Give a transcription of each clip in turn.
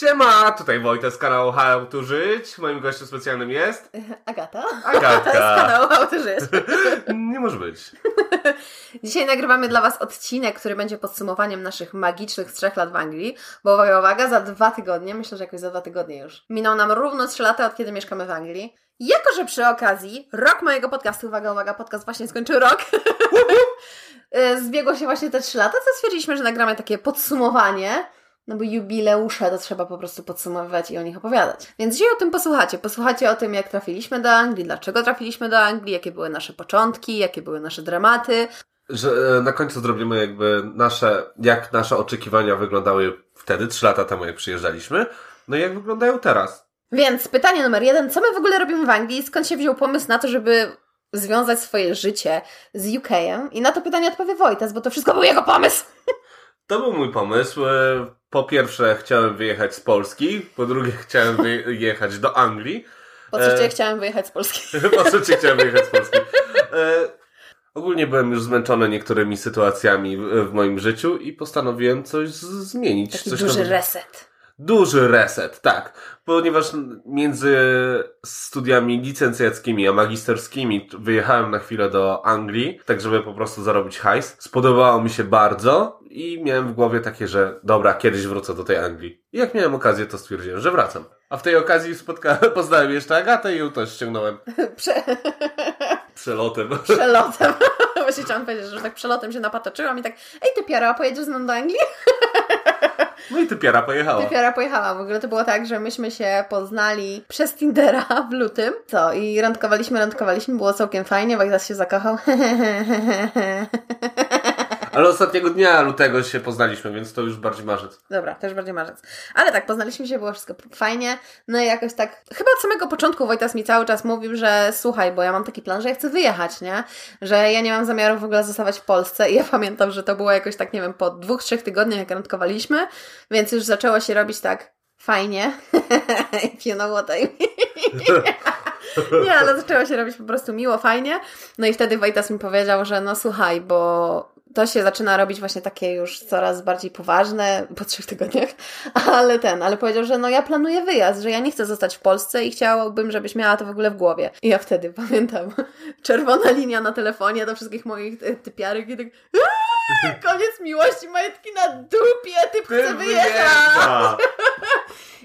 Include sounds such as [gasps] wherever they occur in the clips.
Siema, tutaj Wojtek z kanału How to Żyć. Moim gościem specjalnym jest Agata. Agatka. [laughs] z kanału How to Żyć. [laughs] Nie może być. [laughs] Dzisiaj nagrywamy dla Was odcinek, który będzie podsumowaniem naszych magicznych trzech lat w Anglii, bo uwaga, uwaga, za dwa tygodnie, myślę, że jakoś za dwa tygodnie już, miną nam równo trzy lata, od kiedy mieszkamy w Anglii. Jako, że przy okazji rok mojego podcastu, uwaga, uwaga, podcast właśnie skończył rok, zbiegło się właśnie te trzy lata, to stwierdziliśmy, że nagramy takie podsumowanie, no bo jubileusze to trzeba po prostu podsumowywać i o nich opowiadać. Więc dzisiaj o tym posłuchacie. Posłuchacie o tym, jak trafiliśmy do Anglii, dlaczego trafiliśmy do Anglii, jakie były nasze początki, jakie były nasze dramaty. Że e, na końcu zrobimy jakby nasze, jak nasze oczekiwania wyglądały wtedy, trzy lata temu, jak przyjeżdżaliśmy, no i jak wyglądają teraz. Więc pytanie numer jeden, co my w ogóle robimy w Anglii? Skąd się wziął pomysł na to, żeby związać swoje życie z UK-em? I na to pytanie odpowie Wojtas, bo to wszystko był jego pomysł. [laughs] To był mój pomysł. E, Po pierwsze chciałem wyjechać z Polski, po drugie chciałem wyjechać do Anglii. Po trzecie E. chciałem wyjechać z Polski. [laughs] Po trzecie chciałem wyjechać z Polski. E, Ogólnie byłem już zmęczony niektórymi sytuacjami w, w moim życiu i postanowiłem coś zmienić. Taki coś duży reset. Duży reset, tak. Ponieważ między studiami licencjackimi a magisterskimi wyjechałem na chwilę do Anglii, tak żeby po prostu zarobić hajs. Spodobało mi się bardzo i miałem w głowie takie, że dobra, kiedyś wrócę do tej Anglii. I jak miałem okazję, to stwierdziłem, że wracam. A w tej okazji spotka- [laughs] poznałem jeszcze Agatę i ją też ściągnąłem [laughs] Prze [laughs] przelotem. przelotem. Właśnie chciałam powiedzieć, że tak przelotem się napatoczyłam i tak, ej ty Piara, pojedziesz z mną do Anglii? No i ty piara pojechała. Ty Piara pojechała. W ogóle to było tak, że myśmy się poznali przez Tindera [laughs] w lutym. Co? I randkowaliśmy, randkowaliśmy, było całkiem fajnie, Wojtas się zakochał. [laughs] Ale ostatniego dnia lutego się poznaliśmy, więc to już bardziej marzec. Dobra, też bardziej marzec. Ale tak, poznaliśmy się, było wszystko fajnie. No i jakoś tak, chyba od samego początku Wojtas mi cały czas mówił, że słuchaj, bo ja mam taki plan, że ja chcę wyjechać, nie? Że ja nie mam zamiaru w ogóle zostawać w Polsce i ja pamiętam, że to było jakoś tak, nie wiem, po dwóch, trzech tygodniach jak randkowaliśmy, więc już zaczęło się robić tak fajnie. If you know what I mean. [laughs] Nie, ale zaczęło się robić po prostu miło, fajnie. No i wtedy Wojtas mi powiedział, że no słuchaj, bo to się zaczyna robić właśnie takie już coraz bardziej poważne [laughs] po trzech tygodniach, ale ten, ale powiedział, że no ja planuję wyjazd, że ja nie chcę zostać w Polsce i chciałabym, żebyś miała to w ogóle w głowie. I ja wtedy [laughs] pamiętam, czerwona linia na telefonie do wszystkich moich ty- typiarek i tak "Eee, [laughs] koniec miłości, majtki na dupie, typ chce wyjechać.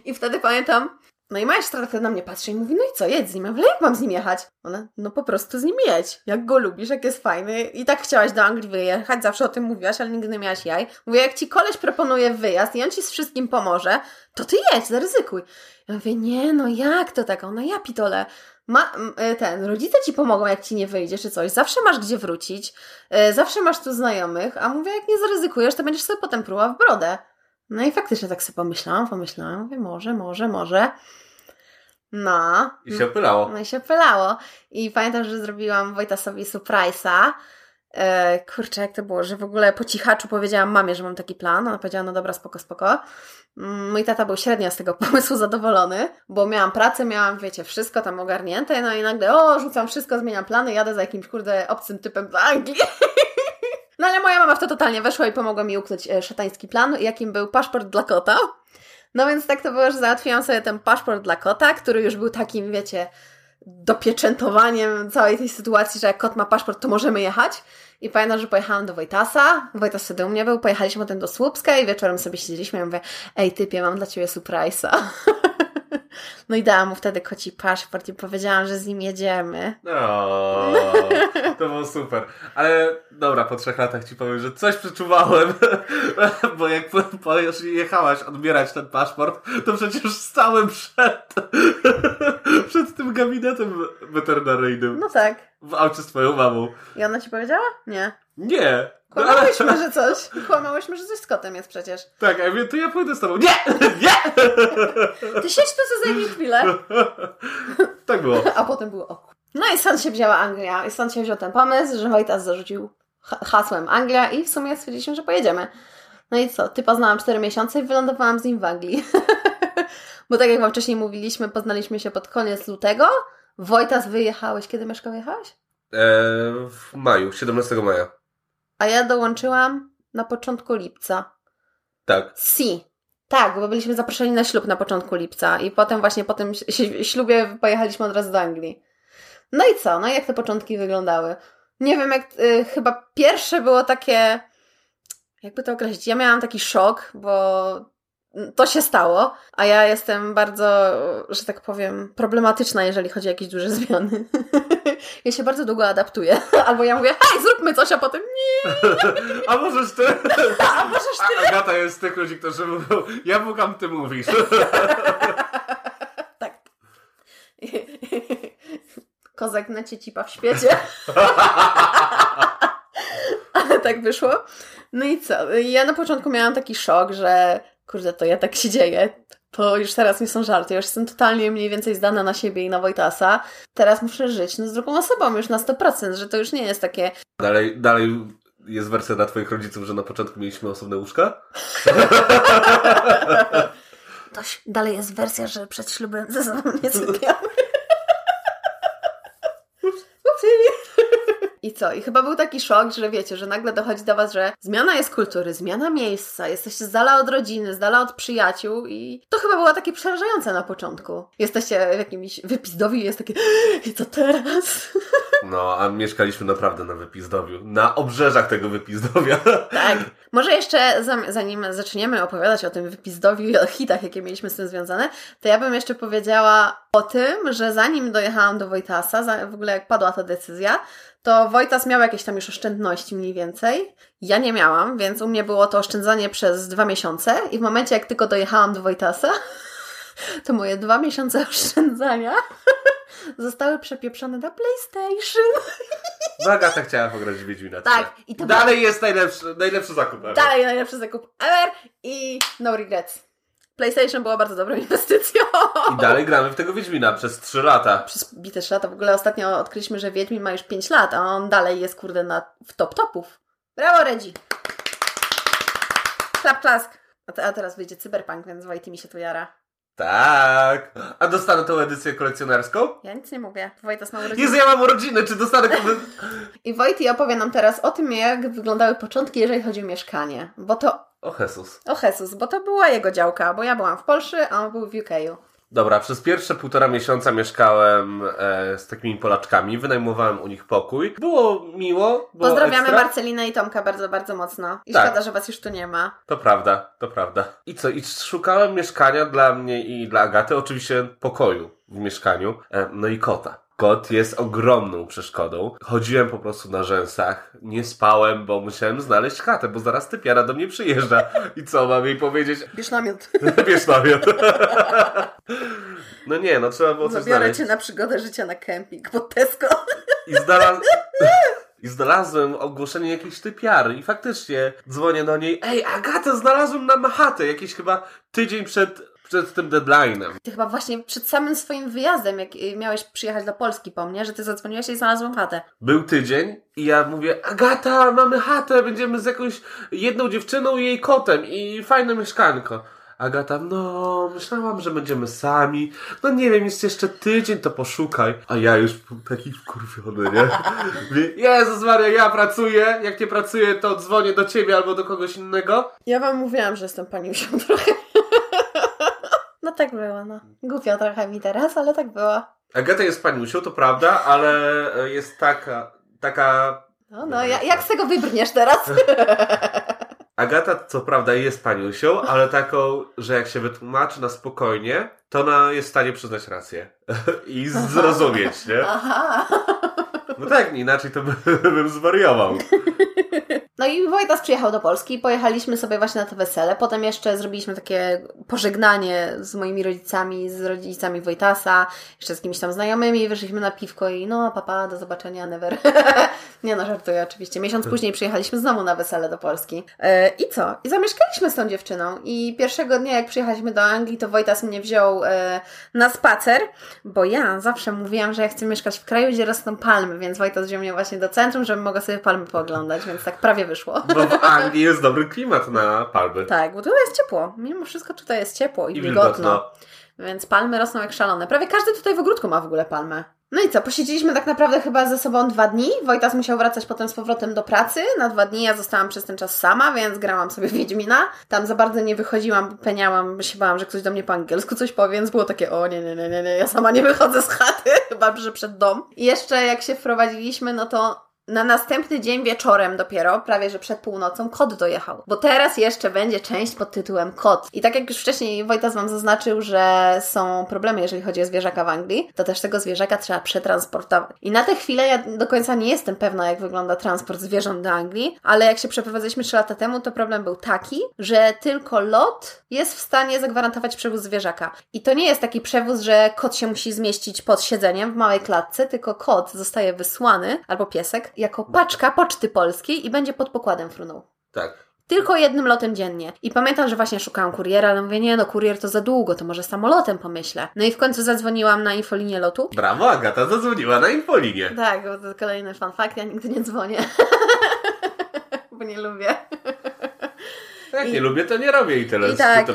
I wtedy pamiętam, no i majstra wtedy na mnie patrzy i mówi, no i co, jedź z nim. Ja mówię, jak mam z nim jechać? Ona, no po prostu z nim jedź. Jak go lubisz, jak jest fajny. I tak chciałaś do Anglii wyjechać, zawsze o tym mówiłaś, ale nigdy nie miałaś jaj. Mówię, jak ci koleś proponuje wyjazd i on ci z wszystkim pomoże, to ty jedź, zaryzykuj. Ja mówię, nie, no jak to tak? Ona, ja pitole. Ma, e, ten, rodzice ci pomogą, jak ci nie wyjdzie, czy coś. Zawsze masz gdzie wrócić, e, zawsze masz tu znajomych, a mówię, jak nie zaryzykujesz, to będziesz sobie potem pruła w brodę. No i faktycznie tak sobie pomyślałam, pomyślałam, mówię, może, może, może. No. I się opylało. No i się pylało. I pamiętam, że zrobiłam Wojtasowi surprise'a. E, kurczę, jak to było, że w ogóle po cichaczu powiedziałam mamie, że mam taki plan. Ona powiedziała, no dobra, spoko, spoko. Mm, Mój tata był średnio z tego [laughs] pomysłu zadowolony, bo miałam pracę, miałam, wiecie, wszystko tam ogarnięte, no i nagle, o, rzucam wszystko, zmieniam plany, jadę za jakimś, kurde, obcym typem do Anglii. [laughs] No ale moja mama w to totalnie weszła i pomogła mi ukryć e, szatański plan, jakim był paszport dla kota. No więc tak to było, że załatwiłam sobie ten paszport dla kota, który już był takim, wiecie, dopieczętowaniem całej tej sytuacji, że jak kot ma paszport, to możemy jechać. I pamiętam, że pojechałam do Wojtasa, Wojtas wtedy u mnie był, pojechaliśmy potem do Słupska i wieczorem sobie siedzieliśmy i ja mówię, ej typie, mam dla Ciebie surprise'a. [laughs] [laughs] No i dałam mu wtedy koci paszport i powiedziałam, że z nim jedziemy. O, [laughs] to było super. Ale dobra, po trzech latach ci powiem, że coś przeczuwałem, [laughs] bo jak jechałaś odbierać ten paszport, to przecież stałem przed, przed tym gabinetem weterynaryjnym No tak. w aucie z twoją mamą. I ona Ci powiedziała? Nie. Nie! Kłamałyśmy, [laughs] że coś. Kłamałyśmy, że coś z kotem jest przecież. tak, a ja mówię, to ja pójdę z tobą. Nie! [laughs] Nie! [laughs] Ty siedź tu, co zajmie chwilę. Tak było. A potem było o. kur- No i stąd się wzięła Anglia. I stąd się wziął ten pomysł, że Wojtas zarzucił ha- hasłem Anglia i w sumie stwierdziliśmy, że pojedziemy. No i co? Ty poznałam 4 miesiące i wylądowałam z nim w Anglii. Bo tak jak wam wcześniej mówiliśmy, poznaliśmy się pod koniec lutego. Wojtas, wyjechałeś. Kiedy Mieszka wyjechałeś? E, w maju, 17 maja. A ja dołączyłam na początku lipca. Tak. Si. Tak, bo byliśmy zaproszeni na ślub na początku lipca i potem właśnie po tym ślubie pojechaliśmy od razu do Anglii. No i co? No i jak te początki wyglądały? Nie wiem, jak y, chyba pierwsze było takie. Jakby to określić? Ja miałam taki szok, bo to się stało, a ja jestem bardzo, że tak powiem, problematyczna, jeżeli chodzi o jakieś duże zmiany. [laughs] ja się bardzo długo adaptuję. [laughs] Albo ja mówię, hej, zróbmy coś, a potem nie. [laughs] A możesz ty? A możesz ty? A Agata jest z tych ludzi, którzy mówią, ja pukam, ty mówisz. tak. Kozak na ciecipa w świecie. Ale tak wyszło. No i co? Ja na początku miałam taki szok, że kurde, to ja tak się dzieje. To już teraz nie są żarty. Ja już jestem totalnie mniej więcej zdana na siebie i na Wojtasa. Teraz muszę żyć no, z drugą osobą już na 100%, że to już nie jest takie... Dalej, dalej jest wersja dla twoich rodziców, że na początku mieliśmy osobne łóżka? Toś, dalej jest wersja, że przed ślubem ze sobą nie sypiamy. I co? I chyba był taki szok, że wiecie, że nagle dochodzi do Was, że zmiana jest kultury, zmiana miejsca, jesteście z dala od rodziny, z dala od przyjaciół i to chyba było takie przerażające na początku. Jesteście w jakimś wypizdowi i jest takie i co teraz? [laughs] No, a mieszkaliśmy naprawdę na wypizdowiu. Na obrzeżach tego wypizdowia. [laughs] Tak. Może jeszcze zanim zaczniemy opowiadać o tym wypizdowiu i o hitach, jakie mieliśmy z tym związane, to ja bym jeszcze powiedziała o tym, że zanim dojechałam do Wojtasa, w ogóle jak padła ta decyzja, to Wojtas miał jakieś tam już oszczędności mniej więcej. Ja nie miałam, więc u mnie było to oszczędzanie przez dwa miesiące i w momencie, jak tylko dojechałam do Wojtasa, [laughs] to moje dwa miesiące [laughs] oszczędzania [laughs] zostały przepieprzone na PlayStation. Agata chciała pograć w Wiedźmina Tak. I to Dalej jest najlepszy, najlepszy zakup ever. Dalej najlepszy zakup ever i no regrets. PlayStation była bardzo dobrą inwestycją. I dalej gramy w tego Wiedźmina przez 3 lata. Przez bite 3 lata. W ogóle ostatnio odkryliśmy, że Wiedźmin ma już 5 lat, a on dalej jest, kurde, na, w top topów. Brawo, Redzi! Klap, klask. A, a teraz wyjdzie Cyberpunk, więc Wojty mi się tu jara. Tak. A dostanę tą edycję kolekcjonerską? Ja nic nie mówię. Wojtas ma urodziny. Jezu, ja mam urodziny, czy dostanę... I Wojty opowie nam teraz o tym, jak wyglądały początki, jeżeli chodzi o mieszkanie. Bo to... O Jesus. O Jesus, bo to była jego działka, bo ja byłam w Polsce, a on był w UK. Dobra, przez pierwsze półtora miesiąca mieszkałem e, z takimi Polaczkami, wynajmowałem u nich pokój. Było miło. Było Pozdrawiamy ekstra. Marcelinę i Tomka bardzo, bardzo mocno. I tak. szkoda, że was już tu nie ma. To prawda, to prawda. I co? I szukałem mieszkania dla mnie i dla Agaty, oczywiście pokoju w mieszkaniu, e, no i kota. Kot jest ogromną przeszkodą. Chodziłem po prostu na rzęsach, nie spałem, bo musiałem znaleźć chatę, bo zaraz typiara do mnie przyjeżdża. I co mam jej powiedzieć? [laughs] Bierz namiot. [laughs] Bierz namiot. [laughs] no nie, no trzeba było coś Zabiorę znaleźć. cię na przygodę życia na kemping pod Tesco. I znalazłem... I znalazłem ogłoszenie jakiejś typiary i faktycznie dzwonię do niej Ej, Agata, znalazłem na chatę jakieś chyba tydzień przed przed tym deadline'em. Ty chyba właśnie przed samym swoim wyjazdem, jak y, miałeś przyjechać do Polski po mnie, że ty zadzwoniłeś i znalazłem chatę. Był tydzień i ja mówię, Agata, mamy chatę, będziemy z jakąś jedną dziewczyną i jej kotem i fajne mieszkanko. Agata, no, myślałam, że będziemy sami. No nie wiem, jest jeszcze tydzień, to poszukaj. A ja już taki wkurwiony, nie? [laughs] Jezus Maria, ja pracuję. Jak nie pracuję, to dzwonię do ciebie albo do kogoś innego. Ja wam mówiłam, że jestem paniusią trochę. [laughs] No tak było, no. Głupio trochę mi teraz, ale tak było. Agata jest paniusią, to prawda, ale jest taka, taka... No, no, ja, jak z tego wybrniesz teraz? [laughs] Agata, co prawda, jest paniusią, ale taką, że jak się wytłumaczy na spokojnie, to ona jest w stanie przyznać rację. [laughs] I zrozumieć, nie? Aha. No tak, inaczej to [laughs] bym zwariował. No i Wojtas przyjechał do Polski, pojechaliśmy sobie właśnie na to wesele. Potem jeszcze zrobiliśmy takie pożegnanie z moimi rodzicami, z rodzicami Wojtasa, jeszcze z jakimiś tam znajomymi. Wyszliśmy na piwko i no, papa, do zobaczenia, never. [laughs] Nie no, żartuję oczywiście. Miesiąc później przyjechaliśmy znowu na wesele do Polski. Yy, I co? I zamieszkaliśmy z tą dziewczyną. I pierwszego dnia, jak przyjechaliśmy do Anglii, to Wojtas mnie wziął yy, na spacer, bo ja zawsze mówiłam, że ja chcę mieszkać w kraju, gdzie rosną palmy, więc Wojtas wziął mnie właśnie do centrum, żebym mogła sobie palmy pooglądać, więc tak prawie wyszło. Bo w [laughs] Anglii jest dobry klimat na palmy. Tak, bo tutaj jest ciepło. Mimo wszystko tutaj jest ciepło i, I wilgotno. wilgotno. Więc palmy rosną jak szalone. Prawie każdy tutaj w ogródku ma w ogóle palmę. No i co, posiedzieliśmy tak naprawdę chyba ze sobą dwa dni. Wojtas musiał wracać potem z powrotem do pracy. Na dwa dni ja zostałam przez ten czas sama, więc grałam sobie w Wiedźmina. Tam za bardzo nie wychodziłam, peniałam, się bałam, że ktoś do mnie po angielsku coś powie, więc było takie, o nie, nie, nie, nie, nie, ja sama nie wychodzę z chaty, [laughs] chyba że przed dom. I jeszcze jak się wprowadziliśmy, no to na następny dzień wieczorem dopiero, prawie że przed północą, kot dojechał. Bo teraz jeszcze będzie część pod tytułem kot. I tak jak już wcześniej Wojtas Wam zaznaczył, że są problemy, jeżeli chodzi o zwierzaka w Anglii, to też tego zwierzaka trzeba przetransportować. I na tę chwilę ja do końca nie jestem pewna, jak wygląda transport zwierząt do Anglii, ale jak się przeprowadziliśmy 3 lata temu, to problem był taki, że tylko lot jest w stanie zagwarantować przewóz zwierzaka. I to nie jest taki przewóz, że kot się musi zmieścić pod siedzeniem w małej klatce, tylko kot zostaje wysłany, albo piesek, jako paczka poczty polskiej i będzie pod pokładem frunął. Tak. Tylko jednym lotem dziennie. I pamiętam, że właśnie szukałam kuriera, ale mówię, nie no, kurier to za długo, to może samolotem pomyślę. No i w końcu zadzwoniłam na infolinię lotu. Brawo, Agata zadzwoniła na infolinię. Tak, bo to kolejny fun fact, ja nigdy nie dzwonię. [laughs] bo nie lubię. Jak I, nie lubię, to nie robię i tyle I tak,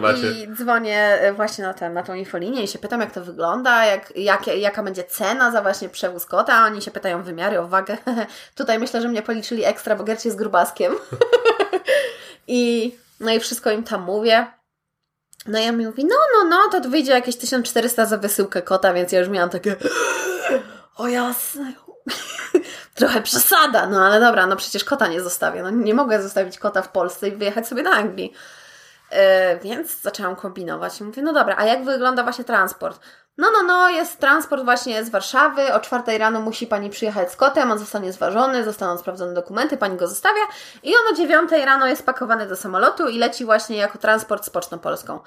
i dzwonię e, właśnie na, ten, na tą infolinię i się pytam, jak to wygląda, jak, jak, jaka będzie cena za właśnie przewóz kota, a oni się pytają wymiary, o wagę. [laughs] Tutaj myślę, że mnie policzyli ekstra, bo Gercie jest grubaskiem. [laughs] I no i wszystko im tam mówię. No i ja mi mówi, no, no, no, to wyjdzie jakieś 1400 za wysyłkę kota, więc ja już miałam takie [gasps] o jasne, trochę przesada, no ale dobra, no przecież kota nie zostawię, no nie mogę zostawić kota w Polsce i wyjechać sobie do Anglii. Yy, więc zaczęłam kombinować mówię, no dobra, a jak wygląda właśnie transport? No, no, no, jest transport właśnie z Warszawy, o czwartej rano musi Pani przyjechać z kotem, on zostanie zważony, zostaną sprawdzone dokumenty, Pani go zostawia i on o dziewiątej rano jest pakowany do samolotu i leci właśnie jako transport z Pocztą Polską.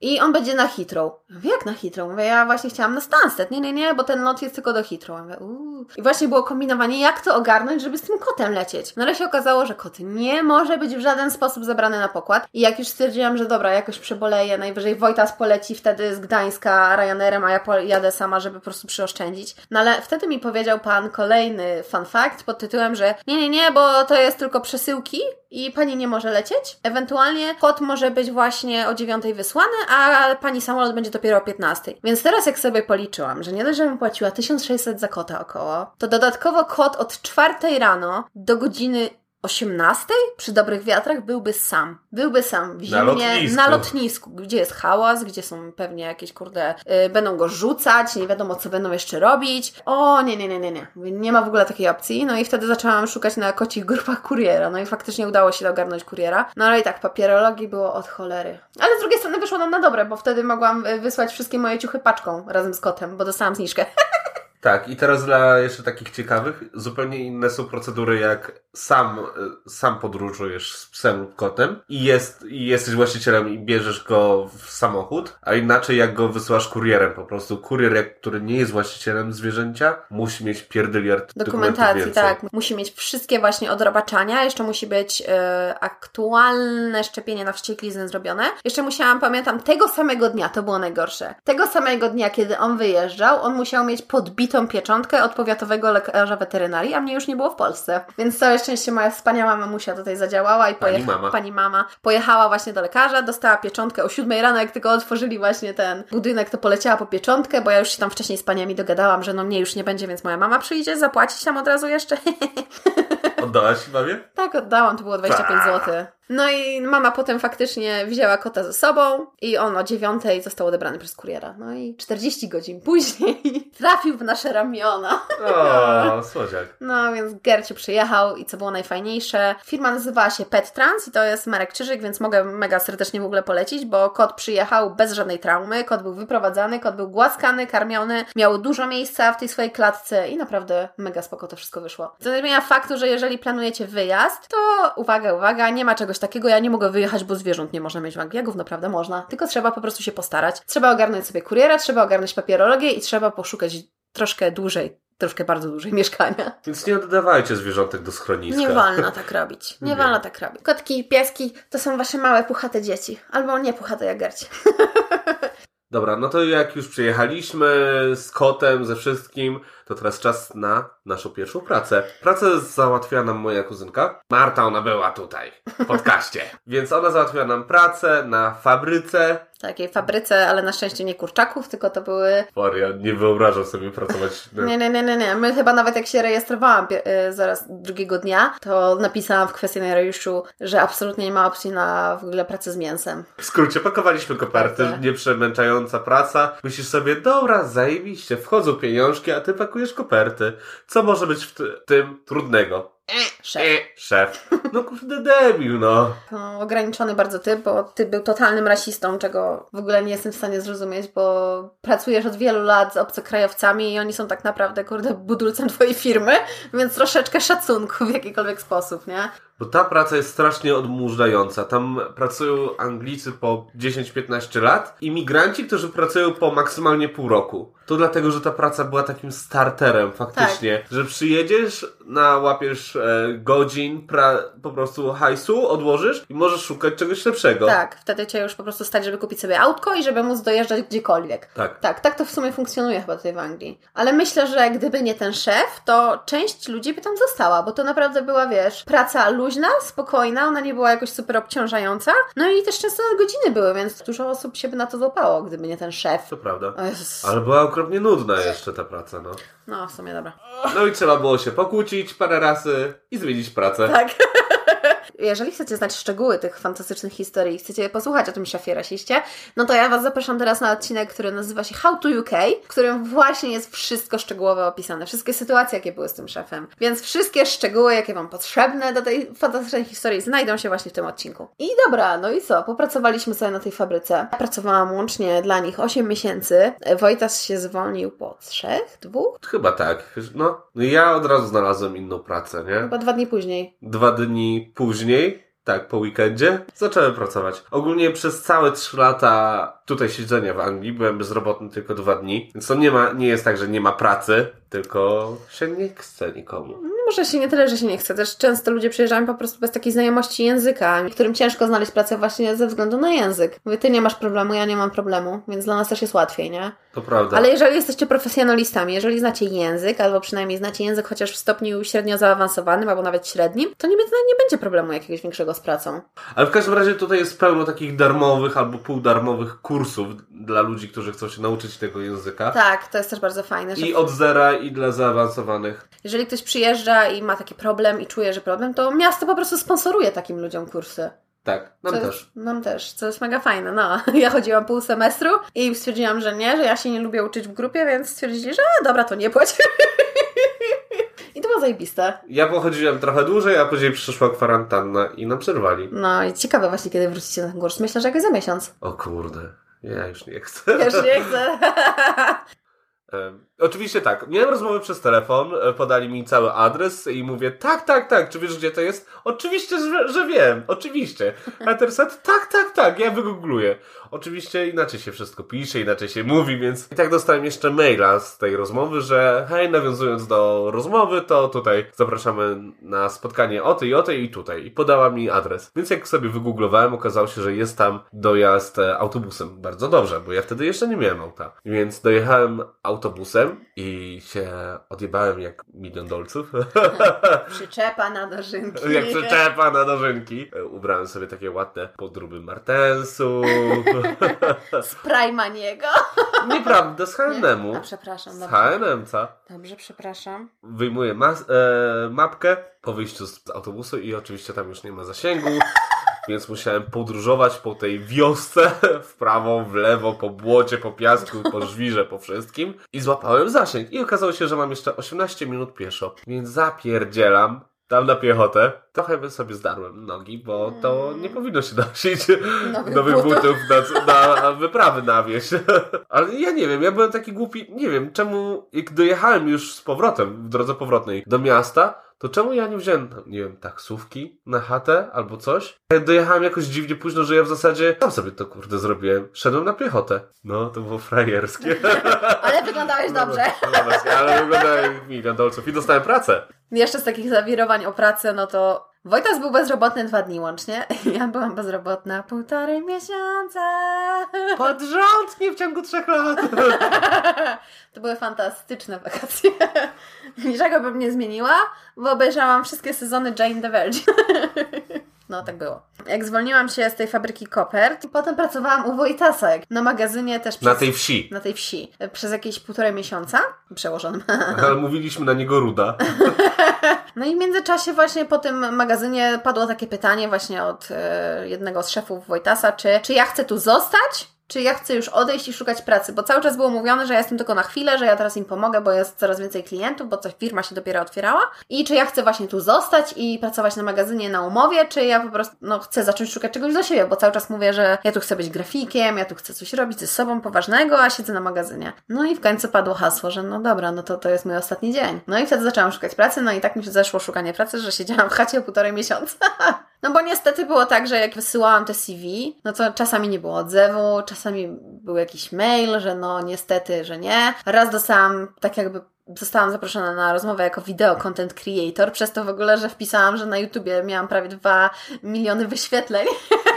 I on będzie na Heathrow. Mówię, jak na Heathrow? Mówię, ja właśnie chciałam na Stansted. Nie, nie, nie, bo ten lot jest tylko do Heathrow. Mówię. I właśnie było kombinowanie, jak to ogarnąć, żeby z tym kotem lecieć. No ale się okazało, że kot nie może być w żaden sposób zabrany na pokład. I jak już stwierdziłam, że dobra, jakoś przeboleję, najwyżej Wojtas poleci wtedy z Gdańska Ryanerem, a ja jadę sama, żeby po prostu przyoszczędzić. No ale wtedy mi powiedział pan kolejny fun fact pod tytułem, że nie, nie, nie, bo to jest tylko przesyłki i pani nie może lecieć. Ewentualnie kot może być właśnie o dziewiątej wysłany, a pani samolot będzie dopiero o 15. Więc teraz jak sobie policzyłam, że nie dość, żebym płaciła 1600 za kota około, to dodatkowo kot od 4 rano do godziny 18 przy dobrych wiatrach byłby sam. Byłby sam w zimie, na lotnisku, na lotnisku gdzie jest hałas, gdzie są pewnie jakieś kurde, yy, będą go rzucać, nie wiadomo co będą jeszcze robić. O, nie, nie, nie, nie, nie. Nie ma w ogóle takiej opcji. No i wtedy zaczęłam szukać na kocich grupach kuriera. No i faktycznie udało się ogarnąć kuriera. No ale i tak, papierologii było od cholery. Ale z drugiej strony wyszło nam na dobre, bo wtedy mogłam y, wysłać wszystkie moje ciuchy paczką razem z kotem, bo dostałam zniżkę. [laughs] Tak, i teraz dla jeszcze takich ciekawych, zupełnie inne są procedury, jak sam, sam podróżujesz z psem lub kotem i, jest, i jesteś właścicielem i bierzesz go w samochód, a inaczej jak go wysyłasz kurierem po prostu. Kurier, który nie jest właścicielem zwierzęcia, musi mieć pierdyliard dokumentacji, tak. Musi mieć wszystkie właśnie odrobaczania, jeszcze musi być e, aktualne szczepienie na wścieklizny zrobione. Jeszcze musiałam, pamiętam, tego samego dnia, to było najgorsze, tego samego dnia, kiedy on wyjeżdżał, on musiał mieć podbitą pieczątkę od powiatowego lekarza weterynarii, a mnie już nie było w Polsce. Więc całe szczęście moja wspaniała mamusia tutaj zadziałała i pani mama. pani mama pojechała właśnie do lekarza, dostała pieczątkę o siódmej rano, jak tylko otworzyli właśnie ten budynek, to poleciała po pieczątkę, bo ja już się tam wcześniej z paniami dogadałam, że no mnie już nie będzie, więc moja mama przyjdzie zapłacić tam od razu jeszcze. [laughs] Oddałaś mamie? Tak, oddałam, to było 25 zł. No i mama potem faktycznie wzięła kota ze sobą i on o dziewiątej został odebrany przez kuriera. No i 40 godzin później [laughs] trafił w nasze ramiona. O, [laughs] słodziak. No więc Gercie przyjechał i co było najfajniejsze, firma nazywała się Pet Trans i to jest Marek Czyżyk, więc mogę mega serdecznie w ogóle polecić, bo kot przyjechał bez żadnej traumy, kot był wyprowadzany, kot był głaskany, karmiony, miał dużo miejsca w tej swojej klatce i naprawdę mega spoko to wszystko wyszło. Co nie zmienia faktu, że jeżeli planujecie wyjazd, to uwaga, uwaga, nie ma czegoś takiego, ja nie mogę wyjechać, bo zwierząt nie można mieć w Anglii. Naprawdę można, tylko trzeba po prostu się postarać. Trzeba ogarnąć sobie kuriera, trzeba ogarnąć papierologię i trzeba poszukać troszkę dłużej troszkę bardzo dłużej mieszkania. Więc nie oddawajcie zwierzątek do schroniska. Nie wolno tak robić. Nie, nie. wolno tak robić. Kotki i pieski to są wasze małe, puchate dzieci. Albo nie puchate jak garci. [laughs] Dobra, no to jak już przyjechaliśmy z kotem, ze wszystkim, to teraz czas na naszą pierwszą pracę. Pracę załatwiła nam moja kuzynka. Marta, ona była tutaj, w podcaście. [laughs] Więc ona załatwiła nam pracę na fabryce. takiej fabryce, ale na szczęście nie kurczaków, tylko to były... Maria, nie wyobrażam sobie pracować... [laughs] Nie, nie, nie, nie, nie. My chyba nawet jak się rejestrowałam y, zaraz drugiego dnia, to napisałam w kwestionariuszu, że absolutnie nie ma opcji na w ogóle pracę z mięsem. W skrócie, pakowaliśmy koperty, Koperty. nieprzemęczająca praca. Myślisz sobie, dobra, zajebiście, wchodzą pieniążki, a ty pakujesz koperty. Co może być w ty- tym trudnego? Szef. E, szef. No kurde, debil, no. No, ograniczony bardzo typ, bo ty był totalnym rasistą, czego w ogóle nie jestem w stanie zrozumieć, bo pracujesz od wielu lat z obcokrajowcami i oni są tak naprawdę, kurde, budulcem twojej firmy, więc troszeczkę szacunku w jakikolwiek sposób, nie? Bo ta praca jest strasznie odmurzająca. Tam pracują Anglicy po 10-15 lat, imigranci, którzy pracują po maksymalnie pół roku. To dlatego, że ta praca była takim starterem faktycznie, że przyjedziesz, nałapiesz godzin, pra, po prostu hajsu, odłożysz i możesz szukać czegoś lepszego. Tak, wtedy cię już po prostu stać, żeby kupić sobie autko i żeby móc dojeżdżać gdziekolwiek. Tak. Tak, tak to w sumie funkcjonuje chyba tutaj w Anglii. Ale myślę, że gdyby nie ten szef, to część ludzi by tam została, bo to naprawdę była, wiesz, praca luźna, spokojna, ona nie była jakoś super obciążająca. No i też często godziny były, więc dużo osób się by na to złapało, gdyby nie ten szef. To prawda. Ale była okropnie nudna jeszcze ta praca, no. No, w sumie dobra. No i trzeba było się pokłócić parę razy i zmienić pracę. Tak. [laughs] Jeżeli chcecie znać szczegóły tych fantastycznych historii i chcecie posłuchać o tym szefie rasiście, no to ja Was zapraszam teraz na odcinek, który nazywa się How to UK, w którym właśnie jest wszystko szczegółowo opisane, wszystkie sytuacje, jakie były z tym szefem. Więc wszystkie szczegóły, jakie Wam potrzebne do tej fantastycznej historii, znajdą się właśnie w tym odcinku. I dobra, no i co? Popracowaliśmy sobie na tej fabryce. Pracowałam łącznie dla nich 8 miesięcy. Wojtas się zwolnił po trzech, dwóch, Chyba tak. No, ja od razu znalazłem inną pracę, nie? chyba dwa dni później. Dwa dni później, tak, po weekendzie, zacząłem pracować. Ogólnie przez całe trzy lata tutaj siedzenia w Anglii byłem bezrobotny tylko dwa dni, więc to nie ma, nie jest tak, że nie ma pracy, tylko się nie chce nikomu. Może się nie tyle, że się nie chce. Też często ludzie przyjeżdżają po prostu bez takiej znajomości języka, którym ciężko znaleźć pracę właśnie ze względu na język. Mówię, ty nie masz problemu, ja nie mam problemu, więc dla nas też jest łatwiej, nie? To prawda. Ale jeżeli jesteście profesjonalistami, jeżeli znacie język, albo przynajmniej znacie język chociaż w stopniu średnio zaawansowanym, albo nawet średnim, to nie, nie będzie problemu jakiegoś większego z pracą. Ale w każdym razie tutaj jest pełno takich darmowych albo półdarmowych kursów dla ludzi, którzy chcą się nauczyć tego języka. Tak, to jest też bardzo fajne, I od zera, i dla zaawansowanych. jeżeli ktoś przyjeżdża i ma taki problem i czuje, że problem, to miasto po prostu sponsoruje takim ludziom kursy. Tak, nam Co też. Nam też, co jest mega fajne. No, [laughs] ja chodziłam pół semestru i stwierdziłam, że nie, że ja się nie lubię uczyć w grupie, więc stwierdzili, że a, dobra, to nie płać. [laughs] I to było zajebiste. Ja pochodziłem trochę dłużej, a później przyszła kwarantanna i nam przerwali. No i ciekawe właśnie, kiedy wrócicie na ten kurs. Myślę, że jakoś za miesiąc. O kurde, ja już nie chcę. Ja już nie chcę. [laughs] Oczywiście tak. Miałem rozmowę przez telefon, e, podali mi cały adres i mówię, tak, tak, tak, czy wiesz gdzie to jest? Oczywiście, że, że wiem, oczywiście. A Terset, tak, tak, tak, ja wygoogluję. Oczywiście inaczej się wszystko pisze, inaczej się mówi, więc i tak dostałem jeszcze maila z tej rozmowy, że hej, nawiązując do rozmowy, to tutaj zapraszamy na spotkanie o tej, o tej i tutaj. I podała mi adres. Więc jak sobie wygooglowałem, okazało się, że jest tam dojazd e, autobusem. Bardzo dobrze, bo ja wtedy jeszcze nie miałem auta. Więc dojechałem autobusem i się odjebałem jak milion dolców. [laughs] Przyczepa na dożynki. jak przyczepa na dożynki. E, Ubrałem sobie takie ładne podróby Martensu. [laughs] [laughs] Z Primaniego. [laughs] Nieprawda, z H&M-u. A przepraszam, Z. H&M, co? Dobrze, przepraszam. Wyjmuję mas- e, mapkę po wyjściu z autobusu i oczywiście tam już nie ma zasięgu. [laughs] Więc musiałem podróżować po tej wiosce w prawo, w lewo, po błocie, po piasku, po żwirze, po wszystkim i złapałem zasięg. I okazało się, że mam jeszcze 18 minut pieszo, więc zapierdzielam tam na piechotę. Trochę bym sobie zdarłem nogi, bo to nie powinno się nosić [laughs] Nowych nowych butów. butów na, na [laughs] wyprawy na wieś. [laughs] Ale ja nie wiem, ja byłem taki głupi, nie wiem, czemu jak dojechałem już z powrotem, w drodze powrotnej do miasta, to czemu ja nie wziąłem, nie wiem, taksówki na chatę albo coś? Ja dojechałem jakoś dziwnie późno, że ja w zasadzie sam sobie to kurde zrobiłem. Szedłem na piechotę. No, to było frajerskie. [laughs] Ale wyglądałeś [laughs] dobrze. No właśnie, ale wyglądałem jak milion dolców i dostałem pracę. Jeszcze z takich zawirowań o pracę, no to Wojtas był bezrobotny dwa dni łącznie. [laughs] Ja byłam bezrobotna półtorej miesiąca. [laughs] Pod rząd, nie w ciągu trzech lat. [laughs] To były fantastyczne wakacje. Niczego bym nie zmieniła, bo obejrzałam wszystkie sezony Jane the Virgin. No tak było. Jak zwolniłam się z tej fabryki kopert, potem pracowałam u Wojtasa na magazynie też Na przez, tej wsi. na tej wsi przez jakieś półtorej miesiąca przełożonym. [laughs] Ale mówiliśmy na niego ruda. [laughs] No i w międzyczasie właśnie po tym magazynie padło takie pytanie właśnie od e, jednego z szefów Wojtasa, czy, czy ja chcę tu zostać? Czy ja chcę już odejść i szukać pracy? Bo cały czas było mówione, że ja jestem tylko na chwilę, że ja teraz im pomogę, bo jest coraz więcej klientów, bo coś firma się dopiero otwierała. I czy ja chcę właśnie tu zostać i pracować na magazynie na umowie, czy ja po prostu no, chcę zacząć szukać czegoś dla siebie, bo cały czas mówię, że ja tu chcę być grafikiem, ja tu chcę coś robić ze sobą poważnego, a siedzę na magazynie. No i w końcu padło hasło, że no dobra, no to to jest mój ostatni dzień. No i wtedy zaczęłam szukać pracy, no i tak mi się zeszło szukanie pracy, że siedziałam w chacie półtorej miesiąca. [laughs] No bo niestety było tak, że jak wysyłałam te CV, no to czasami nie było odzewu, czasami był jakiś mail, że no niestety, że nie. Raz dostałam tak jakby zostałam zaproszona na rozmowę jako wideo content creator, przez to w ogóle, że wpisałam, że na YouTubie miałam prawie 2 miliony wyświetleń. [laughs]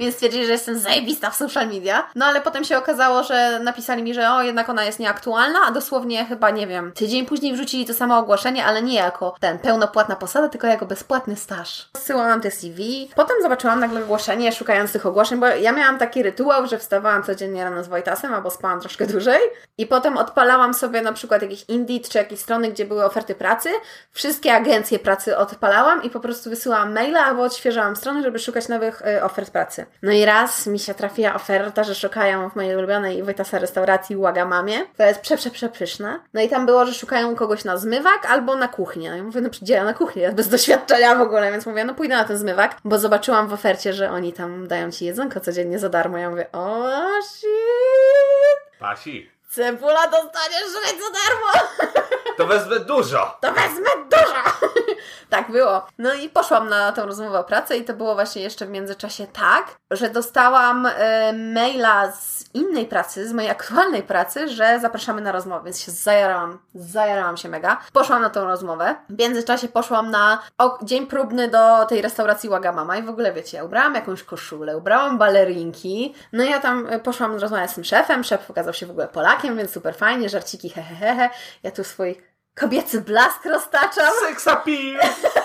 Więc stwierdzili, że jestem zajebista w social media. No ale potem się okazało, że napisali mi, że o, jednak ona jest nieaktualna, a dosłownie chyba, nie wiem, tydzień później wrzucili to samo ogłoszenie, ale nie jako ten pełnopłatna posada, tylko jako bezpłatny staż. Zsyłałam te CV. Potem zobaczyłam nagle ogłoszenie, szukając tych ogłoszeń, bo ja miałam taki rytuał, że wstawałam codziennie rano z Wojtasem, albo spałam troszkę dłużej i potem odpalałam sobie na przykład jakiś Indeed, czy jakieś strony, gdzie były oferty pracy. Wszystkie agencje pracy odpalałam i po prostu wysyłałam maila albo odświeżałam strony, żeby szukać nowych y, ofert pracy. No i raz mi się trafiła oferta, że szukają w mojej ulubionej Wojtasa restauracji Łagamamie, która jest prze, prze, przepyszna. No i tam było, że szukają kogoś na zmywak albo na kuchnię. No i mówię, no ja na kuchnię? Ja bez doświadczenia w ogóle, więc mówię, no pójdę na ten zmywak, bo zobaczyłam w ofercie, że oni tam dają ci jedzonko codziennie za darmo. Ja mówię, o shit! Pasi. Cebula dostaniesz za darmo! [laughs] To wezmę dużo. to wezmę dużo! [laughs] tak było. No i poszłam na tą rozmowę o pracę i to było właśnie jeszcze w międzyczasie tak, że dostałam e, maila z innej pracy, z mojej aktualnej pracy, że zapraszamy na rozmowę, więc się zajarałam, zajarałam się mega. Poszłam na tą rozmowę. W międzyczasie poszłam na dzień próbny do tej restauracji Łagamama i w ogóle wiecie, ja ubrałam jakąś koszulę, ubrałam balerinki, no i ja tam e, poszłam rozmawiać z tym szefem, szef pokazał się w ogóle Polakiem, więc super fajnie, żarciki hehehe, ja tu swój kobiecy blask roztaczam. Seksapil. [laughs]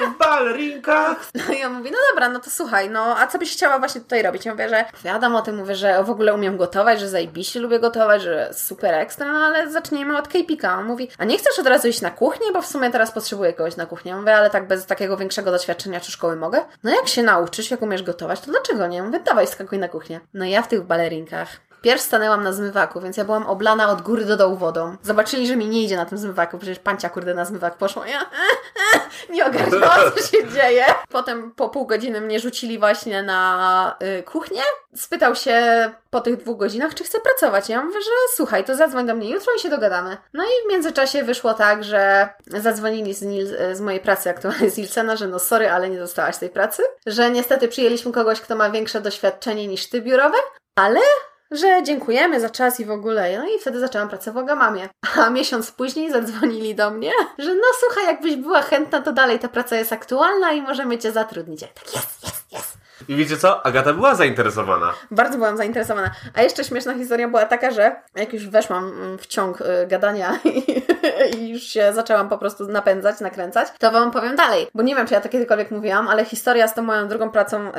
W balerinkach. No i ja mówię, no dobra, no to słuchaj, no a co byś chciała właśnie tutaj robić? Ja mówię, że opowiadam o tym, mówię, że w ogóle umiem gotować, że zajebiście lubię gotować, że super ekstra, no ale zacznijmy od KPK. On mówi, a nie chcesz od razu iść na kuchnię, bo w sumie teraz potrzebuję kogoś na kuchnię. Ja mówię, ale tak bez takiego większego doświadczenia czy szkoły mogę? No jak się nauczysz, jak umiesz gotować, to dlaczego nie? Mówię, dawaj, skakuj na kuchnię. No ja w tych balerinkach Pierw stanęłam na zmywaku, więc ja byłam oblana od góry do dołu wodą. Zobaczyli, że mi nie idzie na tym zmywaku, przecież pancia kurde na zmywak poszła. Ja [laughs] nie ogarnęłam, co się [laughs] dzieje. Potem po pół godziny mnie rzucili właśnie na y, kuchnię. Spytał się po tych dwóch godzinach, czy chcę pracować. Ja mówię, że słuchaj, to zadzwoń do mnie jutro i się dogadamy. No i w międzyczasie wyszło tak, że zadzwonili z, Nil, z mojej pracy aktualnie z Ilsena, że no sorry, ale nie dostałaś tej pracy. Że niestety przyjęliśmy kogoś, kto ma większe doświadczenie niż ty biurowe, ale że dziękujemy za czas i w ogóle. No i wtedy zaczęłam pracę w Ogamamie. A miesiąc później zadzwonili do mnie, że no słuchaj, jakbyś była chętna, to dalej ta praca jest aktualna i możemy Cię zatrudnić. Ja tak, jest, jest, jest. I wiecie co? Agata była zainteresowana. Bardzo byłam zainteresowana. A jeszcze śmieszna historia była taka, że jak już weszłam w ciąg y, gadania [laughs] i, i już się zaczęłam po prostu napędzać, nakręcać, to Wam powiem dalej. Bo nie wiem, czy ja to kiedykolwiek mówiłam, ale historia z tą moją drugą pracą y,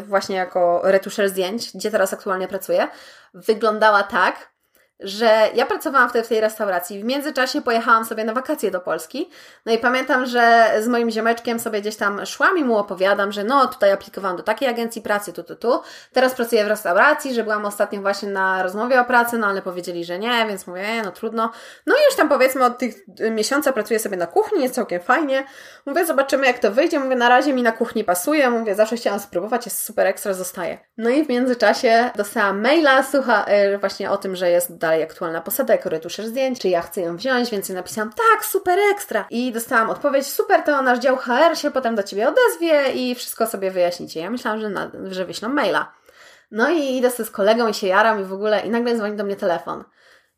właśnie jako retuszer zdjęć, gdzie teraz aktualnie pracuję, wyglądała tak, że ja pracowałam wtedy w tej restauracji. W międzyczasie pojechałam sobie na wakacje do Polski. No i pamiętam, że z moim ziomeczkiem sobie gdzieś tam szłam i mu opowiadam, że no tutaj aplikowałam do takiej agencji pracy, tu, tu, tu. Teraz pracuję w restauracji, że byłam ostatnio właśnie na rozmowie o pracy, no ale powiedzieli, że nie, więc mówię, no trudno. No i już tam powiedzmy od tych miesiąca pracuję sobie na kuchni, jest całkiem fajnie. Mówię, zobaczymy jak to wyjdzie. Mówię, na razie mi na kuchni pasuje. Mówię, zawsze chciałam spróbować, jest super ekstra, zostaje. No i w międzyczasie dostałam maila, słucha, yy, właśnie o tym, że jest dalej aktualna posada jako retuszer zdjęć, czy ja chcę ją wziąć, więc ja napisałam tak, super ekstra. I dostałam odpowiedź, super, to nasz dział HR się potem do Ciebie odezwie i wszystko sobie wyjaśnicie. Ja myślałam, że, na, że wyślą maila. No i idę sobie z kolegą i się jaram i w ogóle, i nagle dzwoni do mnie telefon.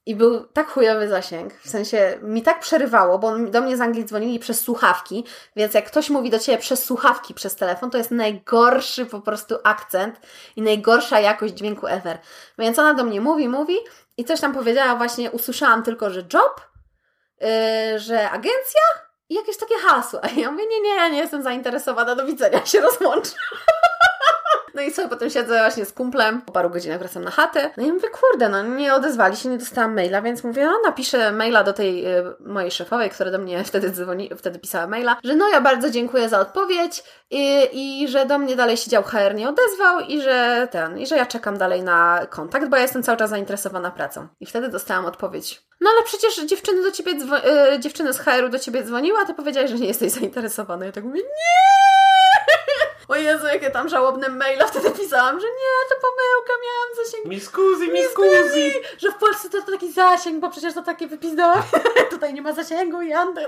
I był tak chujowy zasięg, w sensie mi tak przerywało, bo do mnie z Anglii dzwonili przez słuchawki, więc jak ktoś mówi do Ciebie przez słuchawki, przez telefon, to jest najgorszy po prostu akcent i najgorsza jakość dźwięku ever. Więc ona do mnie mówi, mówi i coś tam powiedziała właśnie, usłyszałam tylko, że job, yy, że agencja i jakieś takie hasło. A [laughs] ja mówię, nie, nie, ja nie jestem zainteresowana, do widzenia, się rozłączę. [laughs] No i sobie potem siedzę właśnie z kumplem, po paru godzinach wracam na chatę. No i mówię, kurde, no nie odezwali się, nie dostałam maila, więc mówię, no napiszę maila do tej y, mojej szefowej, która do mnie [laughs] wtedy dzwoni, wtedy pisała maila, że no ja bardzo dziękuję za odpowiedź i, i że do mnie dalej siedział HR nie odezwał i że ten, i że ja czekam dalej na kontakt, bo ja jestem cały czas zainteresowana pracą. I wtedy dostałam odpowiedź. No ale przecież dziewczyny do ciebie, y, dziewczyny z HR-u do ciebie dzwoniła, a ty powiedziałeś, że nie jesteś zainteresowana. Ja tak mówię, nie! O Jezu, jakie tam żałobne maila [laughs] wtedy pisałam, że nie, to pomyłka, miałam zasięg. Mi scusi, mi scusi! Że w Polsce to, to taki zasięg, bo przecież to takie wypizdowe. [laughs] Tutaj nie ma zasięgu i anten.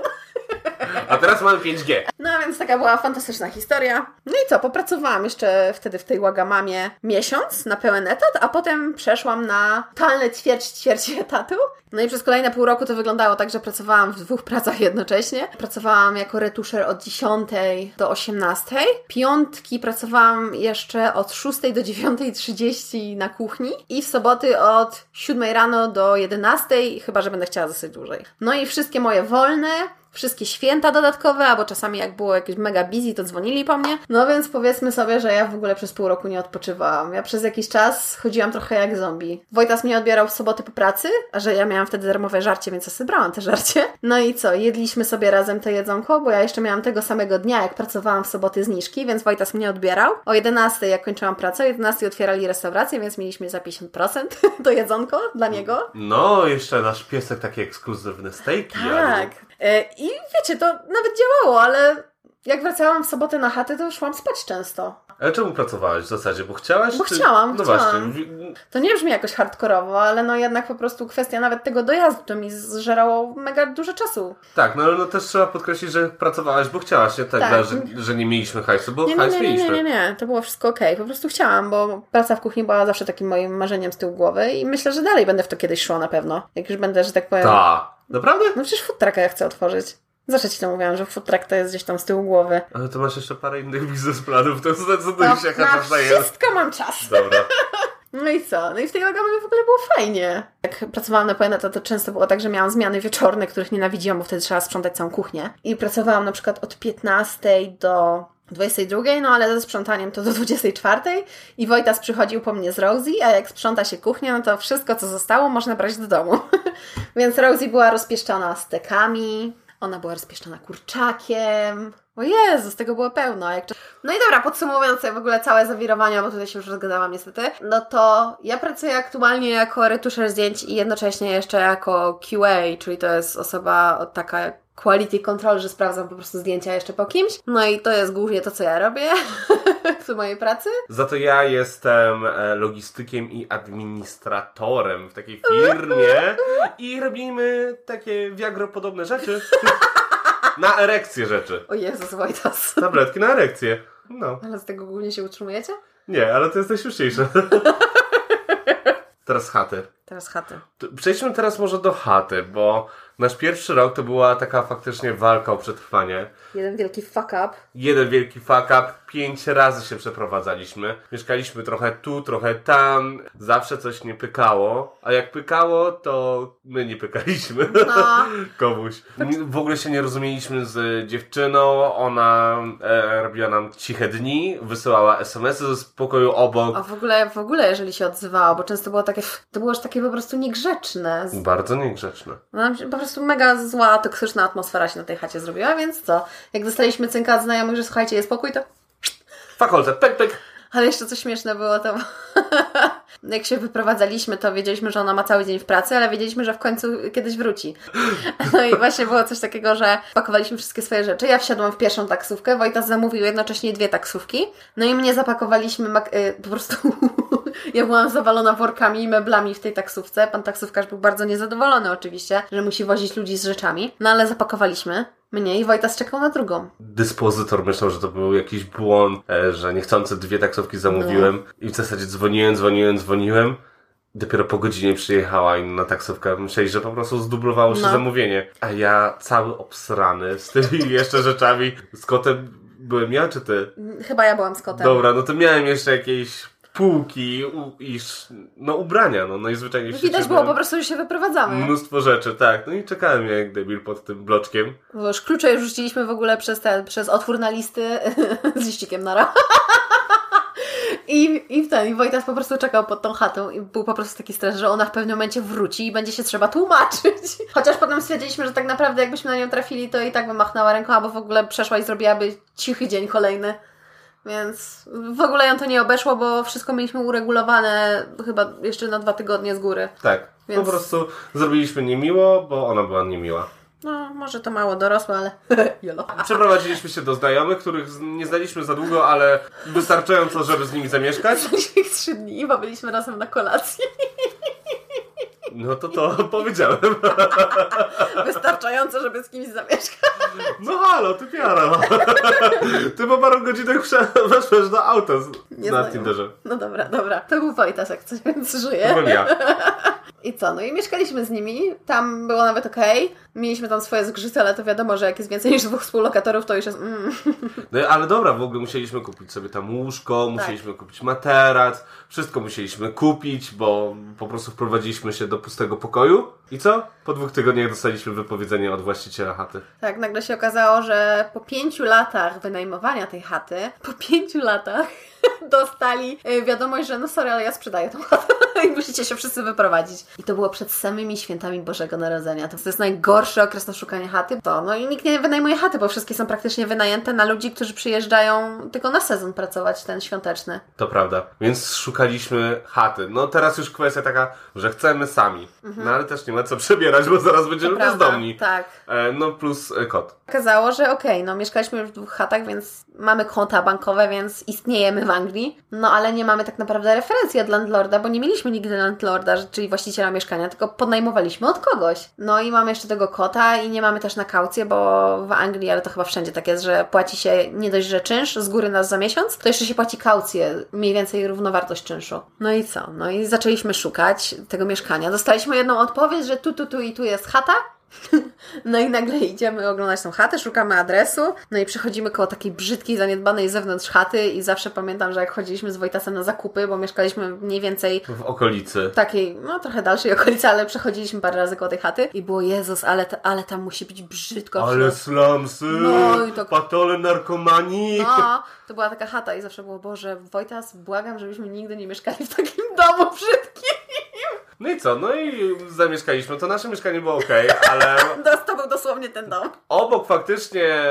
A teraz mamy 5G. No więc taka była fantastyczna historia. No i co, popracowałam jeszcze wtedy w tej Łagamamie miesiąc na pełen etat, a potem przeszłam na totalne ćwierć, ćwierć etatu. No i przez kolejne pół roku to wyglądało tak, że pracowałam w dwóch [laughs] pracach jednocześnie. Pracowałam jako retuszer od 10 do 18. Piątki pracowałam jeszcze od 6 do 9.30 na kuchni i w soboty od 7 rano do 11, chyba że będę chciała zostać dłużej. No i wszystkie moje wolne wszystkie święta dodatkowe, albo czasami jak było jakieś mega busy, to dzwonili po mnie. No więc powiedzmy sobie, że ja w ogóle przez pół roku nie odpoczywałam. Ja przez jakiś czas chodziłam trochę jak zombie. Wojtas mnie odbierał w soboty po pracy, a że ja miałam wtedy darmowe żarcie, więc ja sobie brałam te żarcie. No i co, jedliśmy sobie razem to jedzonko, bo ja jeszcze miałam tego samego dnia, jak pracowałam w soboty zniżki, więc Wojtas mnie odbierał. O 11 jak kończyłam pracę, o 11 otwierali restaurację, więc mieliśmy za 50% [laughs] to jedzonko dla niego. No, jeszcze nasz piesek takie ekskluzywne stejki. Tak. E, I wiecie, to nawet działało, ale jak wracałam w sobotę na chatę, to szłam spać często. Ale czemu pracowałaś w zasadzie? Bo chciałaś? Bo czy... chciałam, No chciałam. właśnie. To nie brzmi jakoś hardkorowo, ale no jednak po prostu kwestia nawet tego dojazdu to mi zżerało mega dużo czasu. Tak, no ale no też trzeba podkreślić, że pracowałaś, bo chciałaś, nie tak, Tak. Dla, że, że nie mieliśmy hajsu, bo Nie, nie, hajs nie, nie, mieliśmy. nie, nie, nie, to było wszystko okej. Po prostu chciałam, bo praca w kuchni była zawsze takim moim marzeniem z tyłu głowy i myślę, że dalej będę w to kiedyś szło na pewno. Jak już będę, że tak powiem... Ta. Naprawdę? No przecież food trucka ja chcę otworzyć. Zawsze ci to mówiłam, że food truck to jest gdzieś tam z tyłu głowy. Ale to masz jeszcze parę innych biznesplanów, to zdecyduj No, się, jaka na jest. wszystko mam czas. Dobra. [laughs] No i co? No i w tej Wagamie w ogóle było fajnie. Jak pracowałam na pełen etat, to często było tak, że miałam zmiany wieczorne, których nienawidziłam, bo wtedy trzeba sprzątać całą kuchnię. I pracowałam na przykład od 15 do 22, no ale ze sprzątaniem to do 24 i Wojtas przychodził po mnie z Rosie, a jak sprząta się kuchnię, no to wszystko, co zostało, można brać do domu. [laughs] Więc Rosie była rozpieszczona stekami, ona była rozpieszczona kurczakiem. O Jezu, z tego było pełno. Jak... No i dobra, podsumowując w ogóle całe zawirowania, bo tutaj się już rozgadałam niestety, no to ja pracuję aktualnie jako retuszer zdjęć i jednocześnie jeszcze jako QA, czyli to jest osoba taka quality control, że sprawdzam po prostu zdjęcia jeszcze po kimś. No i to jest głównie to, co ja robię [laughs] w mojej pracy. Za to ja jestem e, logistykiem i administratorem w takiej firmie i robimy takie wiagropodobne rzeczy. [laughs] Na erekcję rzeczy. O Jezus, Wojtas. Tabletki na erekcję. No. Ale z tego głównie się utrzymujecie? Nie, ale to jest najśmieszniejsze. [laughs] Teraz chaty. Teraz chaty. Przejdźmy teraz może do chaty, bo nasz pierwszy rok to była taka faktycznie walka o przetrwanie. Jeden wielki fuck up. Jeden wielki fuck up, pięć razy się przeprowadzaliśmy. Mieszkaliśmy trochę tu, trochę tam, zawsze coś nie pykało, a jak pykało, to my nie pykaliśmy No. [laughs] komuś. W ogóle się nie rozumieliśmy z dziewczyną, ona e, robiła nam ciche dni, wysyłała SMS-y z pokoju obok. A w ogóle, w ogóle, jeżeli się odzywała, bo często było takie, to było już takie po prostu niegrzeczne. Bardzo niegrzeczne. No, po prostu mega zła, toksyczna atmosfera się na tej chacie zrobiła, więc co? Jak dostaliśmy cynka od znajomych, że słuchajcie, jest pokój, to... Fakolce, pek, pek. Ale jeszcze co śmieszne było, to [laughs] jak się wyprowadzaliśmy, to wiedzieliśmy, że ona ma cały dzień w pracy, ale wiedzieliśmy, że w końcu kiedyś wróci. [gasps] No i właśnie było coś takiego, że pakowaliśmy wszystkie swoje rzeczy. Ja wsiadłam w pierwszą taksówkę, Wojtas zamówił jednocześnie dwie taksówki. No i mnie zapakowaliśmy mak- y, po prostu... [laughs] ja byłam zawalona workami i meblami w tej taksówce. Pan taksówkarz był bardzo niezadowolony oczywiście, że musi wozić ludzi z rzeczami. No ale zapakowaliśmy mnie i Wojtas czekał na drugą. Dyspozytor myślał, że to był jakiś błąd, e, że niechcący dwie taksówki zamówiłem i w zasadzie dzwoniłem, dzwoniłem, dzwoniłem. Dopiero po godzinie przyjechała inna taksówka. Myśleli, że po prostu zdublowało się No. zamówienie. A ja cały obsrany z tymi [laughs] jeszcze rzeczami. Z kotem byłem ja czy ty? Chyba ja byłam z kotem. Dobra, no to miałem jeszcze jakieś półki i no ubrania, no najzwyczajniej w świecie Widać było po prostu, że się wyprowadzamy. Mnóstwo rzeczy, tak. No i czekałem jak debil pod tym bloczkiem. Bo już klucze już rzuciliśmy w ogóle przez, ten, przez otwór na listy [laughs] z liścikiem nara. I, I ten, i Wojtas po prostu czekał pod tą chatą i był po prostu taki stres, że ona w pewnym momencie wróci i będzie się trzeba tłumaczyć. [laughs] Chociaż potem stwierdziliśmy, że tak naprawdę jakbyśmy na nią trafili, to i tak by machnęła ręką, albo w ogóle przeszła i zrobiłaby cichy dzień kolejny. Więc w ogóle ją to nie obeszło, bo wszystko mieliśmy uregulowane chyba jeszcze na dwa tygodnie z góry. Tak. Więc- Po prostu zrobiliśmy niemiło, bo ona była niemiła. No, może to mało dorosłe, ale [laughs] jolo. Przeprowadziliśmy się do znajomych, których nie znaliśmy za długo, ale wystarczająco, żeby z nimi zamieszkać. [laughs] ich trzy dni, bo byliśmy razem na kolacji. No to to [laughs] powiedziałem. [laughs] Wystarczająco, żeby z kimś zamieszkać. No halo, ty piara. [laughs] Ty po paru godzinach weszłeś do auta z, na. Tinderze. No dobra, dobra. To był Wojtas, jak coś, więc To żyje. byłem ja. I co? No i mieszkaliśmy z nimi. Tam było nawet okej. Mieliśmy tam swoje zgrzyty, ale to wiadomo, że jak jest więcej niż dwóch współlokatorów, to już jest... Mm. No ale dobra, w ogóle musieliśmy kupić sobie tam łóżko, musieliśmy kupić materac, wszystko musieliśmy kupić, bo po prostu wprowadziliśmy się do pustego pokoju. I co? Po dwóch tygodniach dostaliśmy wypowiedzenie od właściciela chaty. Tak, nagle się okazało, że po pięciu latach wynajmowania tej chaty, po pięciu latach [laughs] dostali y, wiadomość, że no sorry, ale ja sprzedaję tą chatę [laughs] i musicie się wszyscy wyprowadzić. I to było przed samymi świętami Bożego Narodzenia. To jest najgorszy okres na szukanie chaty. To, no i nikt nie wynajmuje chaty, bo wszystkie są praktycznie wynajęte na ludzi, którzy przyjeżdżają tylko na sezon pracować, ten świąteczny. To prawda. Więc szukaliśmy chaty. No teraz już kwestia taka, że chcemy sami. No ale też nie ma co przebierać, bo zaraz będziemy Mhm. To bezdomni. tak. E, no plus e, kot. Okazało, że okej, no mieszkaliśmy już w dwóch chatach, więc mamy konta bankowe, więc istniejemy w Anglii. No ale nie mamy tak naprawdę referencji od landlorda, bo nie mieliśmy nigdy landlorda, czyli właściciela mieszkania, tylko podnajmowaliśmy od kogoś. No i mamy jeszcze tego kota i nie mamy też na kaucję, bo w Anglii, ale to chyba wszędzie tak jest, że płaci się nie dość, że czynsz z góry nas za miesiąc, to jeszcze się płaci kaucję, mniej więcej równowartość czynszu. No i co? No i zaczęliśmy szukać tego mieszkania. Dostaliśmy jedną odpowiedź, że tu, tu, tu i tu jest chata. [laughs] No i nagle idziemy oglądać tą chatę, szukamy adresu, no i przechodzimy koło takiej brzydkiej, zaniedbanej zewnątrz chaty i zawsze pamiętam, że jak chodziliśmy z Wojtasem na zakupy, bo mieszkaliśmy mniej więcej W okolicy. takiej, no trochę dalszej [laughs] okolicy, ale przechodziliśmy parę razy koło tej chaty i było Jezus, ale, ta, ale tam musi być brzydko. Ale slumsy, No i to- patole narkomanii. No, to była taka chata i zawsze było, Boże, Wojtas, błagam, żebyśmy nigdy nie mieszkali w takim domu brzydkim. No i co? No i zamieszkaliśmy. To nasze mieszkanie było ok, ale [laughs] To był dosłownie ten dom. obok faktycznie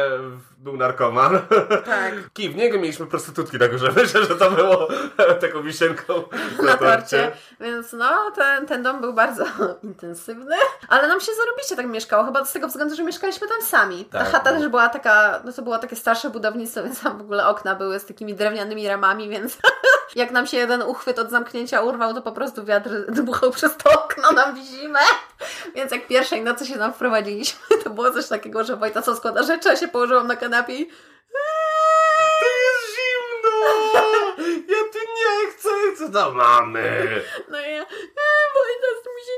był narkoman. Tak. [laughs] Kij, w niego mieliśmy prostytutki na górze. Myślę, że to było [laughs] taką wisienką na torcie. Więc no, ten, ten dom był bardzo intensywny, ale nam się zarobiście tak mieszkało, chyba z tego względu, że mieszkaliśmy tam sami. Ta Tak, chata no. też była taka, no to było takie starsze budownictwo, więc tam w ogóle okna były z takimi drewnianymi ramami, więc jak nam się jeden uchwyt od zamknięcia urwał, to po prostu wiatr dmuchał przez to okno nam zimę. Więc jak pierwszej nocy się tam wprowadziliśmy, to było coś takiego, że Wojta co składa rzeczy, a się położyłam na kanapie i To jest zimno! Ja tu nie chcę, chcę do mamy. No i ja, e, Wojtas, mi się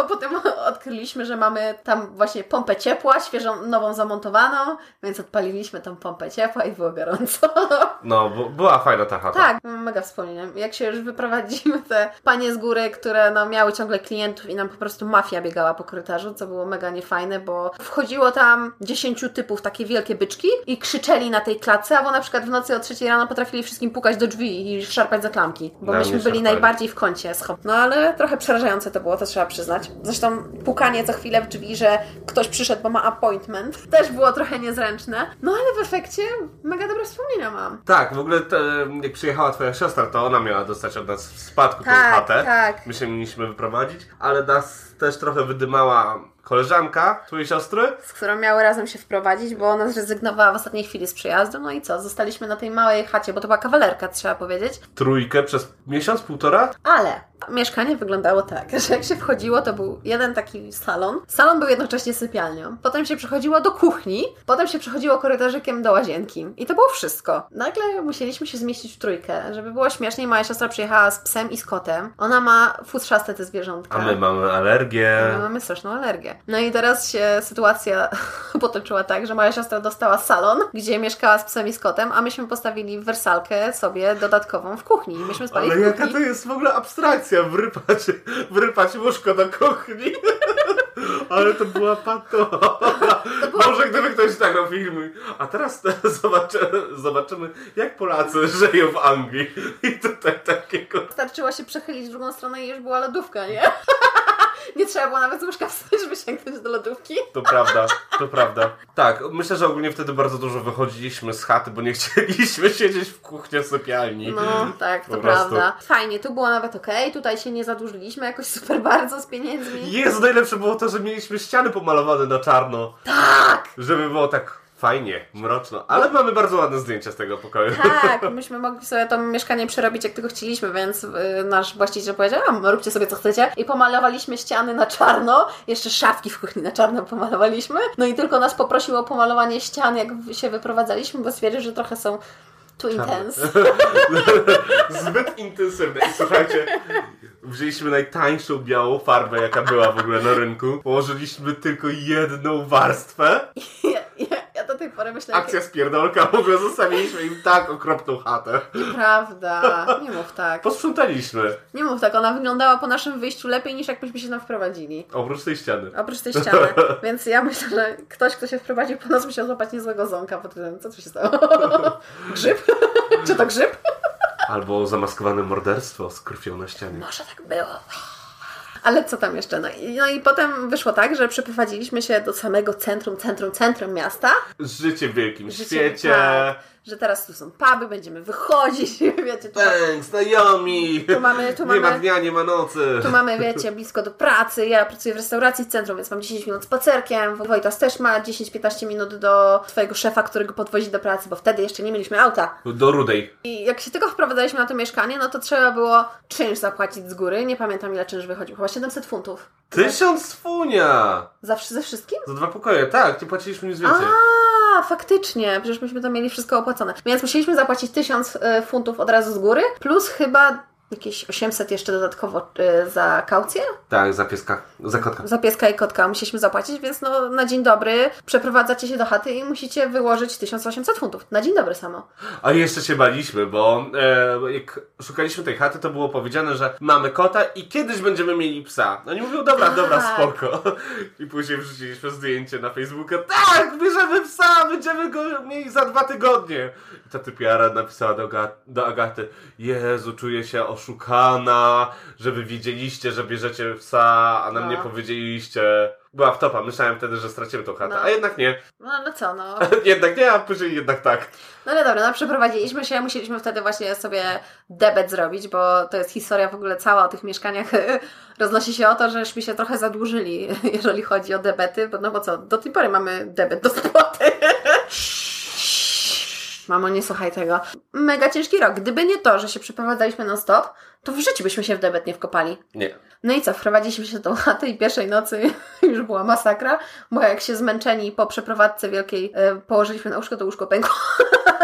A potem odkryliśmy, że mamy tam właśnie pompę ciepła, świeżą, nową zamontowaną, więc odpaliliśmy tą pompę ciepła i było gorąco. [laughs] No, była fajna ta chata. Tak, mega wspomnienia. Jak się już wyprowadzimy, te panie z góry, które no, miały ciągle klientów i nam po prostu mafia biegała po korytarzu, co było mega niefajne, bo wchodziło tam dziesięciu typów, takie wielkie byczki i krzyczeli na tej klatce, albo na przykład w nocy o trzeciej rano potrafili wszystkim pukać do drzwi i szarpać za klamki, bo myśmy byli szarpali. najbardziej w kącie schop. No ale trochę przerażające to było, to trzeba przyznać. Zresztą pukanie co chwilę w drzwi, że ktoś przyszedł, bo ma appointment, [laughs] też było trochę niezręczne. No ale w efekcie mega dobre wspomnienia mam. Tak, w ogóle te, jak przyjechała twoja siostra, to ona miała dostać od nas w spadku tą Tak, chatę. tak. My się mieliśmy wyprowadzić, ale nas też trochę wydymała koleżanka twojej siostry. z którą miały razem się wprowadzić, bo ona zrezygnowała w ostatniej chwili z przyjazdu. No i co? Zostaliśmy na tej małej chacie, bo to była kawalerka, trzeba powiedzieć. Trójkę przez miesiąc, półtora. Ale mieszkanie wyglądało tak, [laughs] że jak się wchodziło, to był jeden taki salon. Salon był jednocześnie sypialnią. Potem się przechodziło do kuchni, potem się przechodziło korytarzykiem do łazienki. I to było wszystko. Nagle musieliśmy się zmieścić w trójkę. Żeby było śmieszniej, moja siostra przyjechała z psem i z kotem. Ona ma futrzaste te zwierzątka. A my mamy alergię. My mamy straszną alergię. No i teraz się sytuacja [laughs] potoczyła tak, że moja siostra dostała salon, gdzie mieszkała z psem i z kotem, a myśmy postawili wersalkę sobie dodatkową w kuchni. I myśmy spali Ale w jaka kuchni. to jest w ogóle abstrakcja, wrypać, wrypać łóżko do kuchni. [laughs] Ale to była pato. Może gdyby ktoś nagrał film. A teraz [laughs] zobaczymy, zobaczymy, jak Polacy [laughs] żyją w Anglii. I tutaj takiego... Wystarczyło się przechylić w drugą stronę i już była lodówka, nie? Nie trzeba było nawet z łóżka wstać, żeby sięgnąć do lodówki. To prawda, to prawda. Tak, myślę, że ogólnie wtedy bardzo dużo wychodziliśmy z chaty, bo nie [laughs] chcieliśmy siedzieć w kuchni sypialni. No, tak, to prostu. prawda. Fajnie, tu było nawet okej, tutaj się nie zadłużyliśmy jakoś [laughs] super bardzo z pieniędzmi. Jezu, najlepsze było to, że mieliśmy ściany pomalowane na czarno. Tak! Żeby było tak fajnie, mroczno. Ale mamy bardzo ładne zdjęcia z tego pokoju. Tak, [laughs] myśmy mogli sobie to mieszkanie przerobić jak tylko chcieliśmy, więc y, nasz właściciel powiedział, a róbcie sobie co chcecie. I pomalowaliśmy ściany na czarno, jeszcze szafki w kuchni na czarno pomalowaliśmy. No i tylko nas poprosił o pomalowanie ścian, jak się wyprowadzaliśmy, bo stwierdził, że trochę są too intense. [laughs] Zbyt intensywne. I słuchajcie, wzięliśmy najtańszą białą farbę, jaka była w ogóle na rynku. Położyliśmy tylko jedną warstwę. [laughs] Ja, do tej pory myślę, Akcja spierdolka, w ogóle zostawiliśmy im tak okropną chatę. Nieprawda, nie mów tak. Posprzątaliśmy. Nie mów tak, ona wyglądała po naszym wyjściu lepiej niż jakbyśmy się tam wprowadzili. Oprócz tej ściany. Oprócz tej ściany. [laughs] Więc ja myślę, że ktoś, kto się wprowadził po nas, musiał złapać niezłego ząka pod tym. Co tu się stało? [laughs] grzyb? Czy to grzyb? Albo zamaskowane morderstwo z krwią na ścianie. Może tak było. Ale co tam jeszcze? No i, no i potem wyszło tak, że przeprowadziliśmy się do samego centrum, centrum, centrum miasta. Życie w wielkim Życie, świecie. tak, że teraz tu są puby, będziemy wychodzić, [laughs] wiecie, tu, Bang, znajomi. tu mamy, tu nie ma mamy dnia, nie ma nocy. Tu mamy, wiecie, [laughs] blisko do pracy. Ja pracuję w restauracji w centrum, więc mam 10 minut spacerkiem. Wojtas też ma 10-15 minut do twojego szefa, który go podwozi do pracy, bo wtedy jeszcze nie mieliśmy auta. Do rudej. I jak się tylko wprowadzaliśmy na to mieszkanie, no to trzeba było czynsz zapłacić z góry. Nie pamiętam ile czynsz wychodził. Chyba 700 funtów. Tysiąc funia! Za, ze wszystkim? Za dwa pokoje, tak, nie płaciliśmy nic więcej. A, faktycznie, przecież myśmy tam mieli wszystko opłacone. Więc musieliśmy zapłacić 1000 y, funtów od razu z góry, plus chyba jakieś 800 jeszcze dodatkowo y, za kaucję. Tak, za pieska, za kotka. Za pieska i kotka musieliśmy zapłacić, więc no na dzień dobry przeprowadzacie się do chaty i musicie wyłożyć 1800 funtów. Na dzień dobry samo. A jeszcze się baliśmy, bo e, jak szukaliśmy tej chaty, to było powiedziane, że mamy kota i kiedyś będziemy mieli psa. No nie mówią, dobra, dobra, Tak. spoko. I później wrzuciliśmy zdjęcie na Facebooka. Tak, bierzemy psa, będziemy go mieli za dwa tygodnie. I ta typiara napisała do, do Agaty, Jezu, czuję się oszukana, że wy wiedzieliście, że bierzecie psa, a nam No. nie powiedzieliście. Była wtopa, myślałem wtedy, że stracimy tą chatę, No. a jednak nie. No, no co, no. [laughs] jednak nie, a później jednak tak. No ale dobra, no przeprowadziliśmy się, musieliśmy wtedy właśnie sobie debet zrobić, bo to jest historia w ogóle cała o tych mieszkaniach. [laughs] Roznosi się o to, żeśmy się trochę zadłużyli, [laughs] jeżeli chodzi o debety, bo no bo co, do tej pory mamy debet do spłaty. Mamo, nie słuchaj tego. Mega ciężki rok. Gdyby nie to, że się przeprowadzaliśmy non stop, to w życiu byśmy się w debet nie wkopali. Nie. No i co, wprowadziliśmy się do chaty i pierwszej nocy [laughs] już była masakra, bo jak się zmęczeni po przeprowadzce wielkiej e, położyliśmy na łóżko, to łóżko pękło.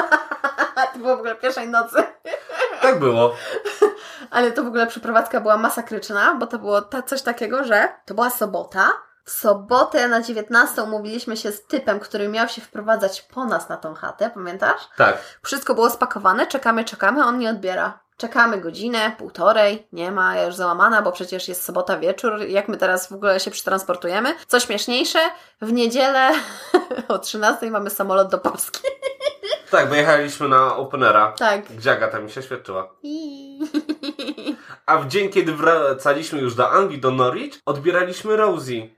[laughs] to było w ogóle pierwszej nocy. [laughs] Tak było. Ale to w ogóle przeprowadzka była masakryczna, bo to było ta, coś takiego, że to była sobota. W sobotę na 19 umówiliśmy się z typem, który miał się wprowadzać po nas na tą chatę, pamiętasz? Tak. Wszystko było spakowane, czekamy, czekamy, on nie odbiera. Czekamy godzinę, półtorej, nie ma, ja już załamana, bo przecież jest sobota wieczór, jak my teraz w ogóle się przetransportujemy. Co śmieszniejsze, w niedzielę [laughs] o 13 mamy samolot do Polski. Tak, bo jechaliśmy na Openera, Tak. gdzie Agata mi się świadczyła. A w dzień, kiedy wracaliśmy już do Anglii, do Norwich, odbieraliśmy Rosie.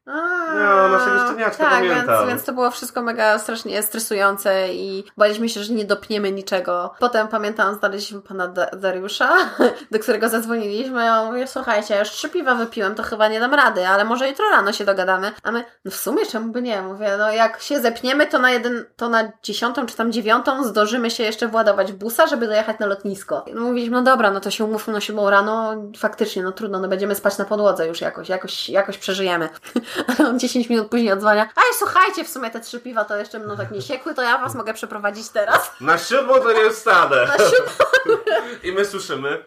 No, naszego szczeniaczka, tak, pamiętam. Więc, więc to było wszystko mega strasznie stresujące i baliśmy się, że nie dopniemy niczego. Potem pamiętam, znaleźliśmy pana Da- Dariusza, [laughs] do którego zadzwoniliśmy. Ja mówię, słuchajcie, ja już trzy piwa wypiłem, to chyba nie dam rady, ale może jutro rano się dogadamy. A my, no w sumie czemu by nie? Mówię, no jak się zepniemy, to na jeden, to na dziesiątą czy tam dziewiątą zdążymy się jeszcze władować busa, żeby dojechać na lotnisko. No mówiliśmy, no dobra, no to się umówmy na siódmą rano, faktycznie, no trudno, no będziemy spać na podłodze już jakoś, jakoś, jakoś przeżyjemy. [laughs] Ale on gdzieś 10 minut później odzwania. Ej, słuchajcie, w sumie te trzy piwa to jeszcze mną tak nie siekły, to ja was mogę przeprowadzić teraz. [laughs] Na siódmą to nie wstanę. Na siódmą. [laughs] I my słyszymy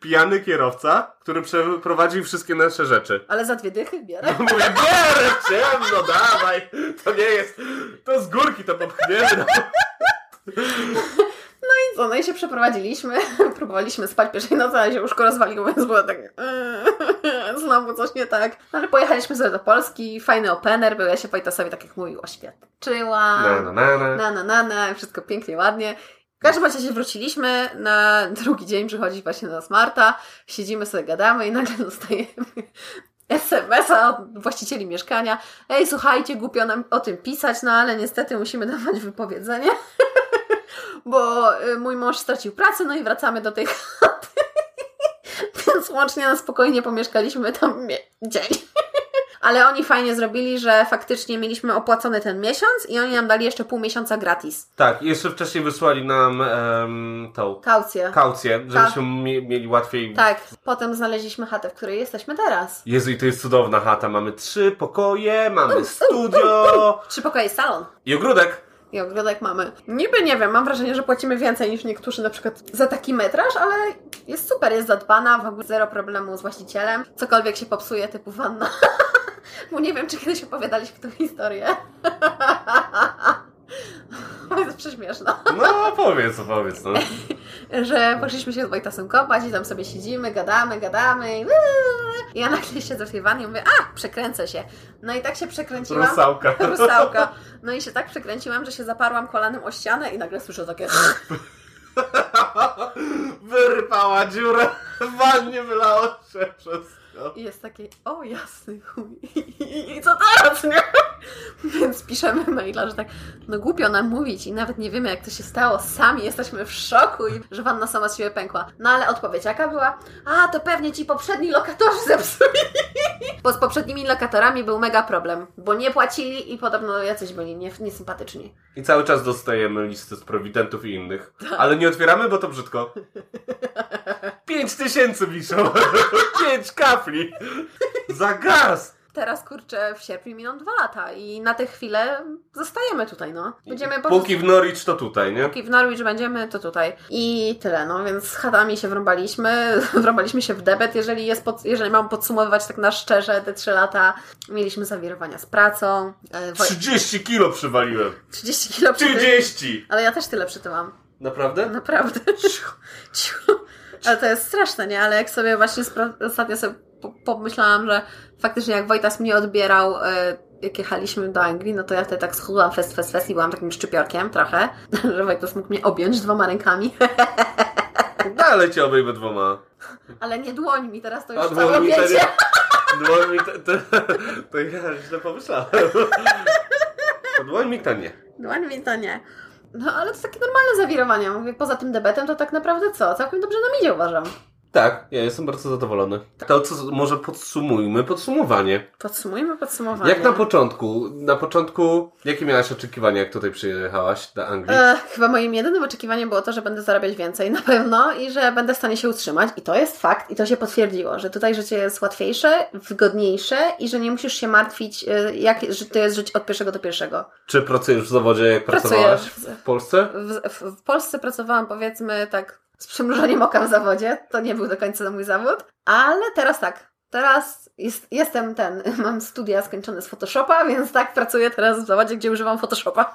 pijany kierowca, który przeprowadził wszystkie nasze rzeczy. Ale za dwie dychy bierę. Mówię, bierę ciemno, dawaj. To nie jest, to z górki to popchniemy. No i co, no i się przeprowadziliśmy, [laughs] próbowaliśmy spać pierwszej nocy, ale się łóżko rozwaliło, więc było tak [laughs] znowu coś nie tak. No, ale pojechaliśmy sobie do Polski, fajny opener był, ja się Wojtasowi, tak jak mówił, na, na, na. Na, na, na, na, wszystko pięknie, ładnie. W każdym razie się wróciliśmy, na [laughs] drugi dzień przychodzi właśnie do nas Marta, siedzimy sobie, gadamy i nagle dostajemy SMS-a od właścicieli mieszkania. Ej, słuchajcie, głupio nam o tym pisać, no ale niestety musimy dawać wypowiedzenie, bo y, mój mąż stracił pracę, no i wracamy do tej [laughs] chaty. Więc łącznie na spokojnie pomieszkaliśmy tam dzień. [laughs] Ale oni fajnie zrobili, że faktycznie mieliśmy opłacony ten miesiąc i oni nam dali jeszcze pół miesiąca gratis. Tak, jeszcze wcześniej wysłali nam um, tą Kaucję. kaucję, żebyśmy mie- mieli łatwiej. Tak, potem znaleźliśmy chatę, w której jesteśmy teraz. Jezu, i to jest cudowna chata. Mamy trzy pokoje, mamy studio Trzy pokoje, salon. i ogródek. I ogródek mamy. Niby nie wiem, mam wrażenie, że płacimy więcej niż niektórzy na przykład za taki metraż, ale jest super, jest zadbana, w ogóle zero problemu z właścicielem. Cokolwiek się popsuje, typu wanna. [laughs] Bo nie wiem, czy kiedyś opowiadaliśmy tę historię. [laughs] [laughs] To jest prześmieszna. No, powiedz, powiedz, no. [laughs] Że poszliśmy się z Wojtasem kopać i tam sobie siedzimy, gadamy, gadamy i i ja nagle siedzę w tej wannie i mówię, a, przekręcę się. No i tak się przekręciłam. Rusałka. [laughs] Rusałka. No i się tak przekręciłam, że się zaparłam kolanem o ścianę i nagle słyszę takie... Wyrypała dziurę, w wannie wylało się I jest takie, o jasny chuj. I co teraz, nie? Więc piszemy maila, że tak, no głupio nam mówić i nawet nie wiemy, jak to się stało. Sami jesteśmy w szoku i że wanna sama z siebie pękła. No ale odpowiedź jaka była? A, to pewnie ci poprzedni lokatorzy zepsuli. Bo z poprzednimi lokatorami był mega problem, bo nie płacili i podobno jacyś byli nie, niesympatyczni. I cały czas dostajemy listy z prowidentów i innych. Ale nie otwieramy, bo to brzydko. [laughs] Pięć tysięcy piszą. [laughs] Pięć Za gaz. Teraz kurczę, w sierpniu miną dwa lata i na tę chwilę zostajemy tutaj, no. Będziemy po Póki w Norwich to tutaj, nie? Póki w Norwich będziemy, to tutaj. I tyle, no więc z chatami się wrąbaliśmy, [laughs] wrąbaliśmy się w debet, jeżeli, jest pod, jeżeli mam podsumowywać tak na szczerze te trzy lata. Mieliśmy zawirowania z pracą. E, Woj- 30 kilo przywaliłem. 30 kilo przy tym. 30! Ale ja też tyle przytyłam. Naprawdę? Naprawdę. [laughs] Ciu. Ale to jest straszne, nie? Ale jak sobie właśnie spra- ostatnio sobie pomyślałam, że faktycznie jak Wojtas mnie odbierał, e, jak jechaliśmy do Anglii, no to ja wtedy tak schudłam fest, fest, fest i byłam takim szczypiorkiem trochę, [laughs] że Wojtas mógł mnie objąć dwoma rękami. [laughs] Dalej cię obejmę dwoma. Ale nie dłońmi, teraz to już A całe dłońmi to nie. Dłońmi to, to, to ja źle pomyślałem. To dłońmi to nie. Dłońmi to nie. No ale to takie normalne zawirowania. Mówię, poza tym debetem to tak naprawdę co? Całkiem dobrze nam idzie, uważam. Tak, ja jestem bardzo zadowolony. To co, może podsumujmy podsumowanie. Podsumujmy podsumowanie. Jak na początku, na początku, jakie miałaś oczekiwania, jak tutaj przyjechałaś do Anglii? E, chyba moim jedynym oczekiwaniem było to, że będę zarabiać więcej na pewno i że będę w stanie się utrzymać. I to jest fakt i to się potwierdziło, że tutaj życie jest łatwiejsze, wygodniejsze i że nie musisz się martwić, e, jak, że to jest żyć od pierwszego do pierwszego. Czy pracujesz w zawodzie, jak Pracuję pracowałaś w- w Polsce? W, w, w Polsce pracowałam powiedzmy tak z przymrużeniem oka w zawodzie. To nie był do końca mój zawód, ale teraz tak. Teraz jest, jestem ten, [laughs] mam studia skończone z Photoshopa, więc tak pracuję teraz w zawodzie, gdzie używam Photoshopa. [laughs]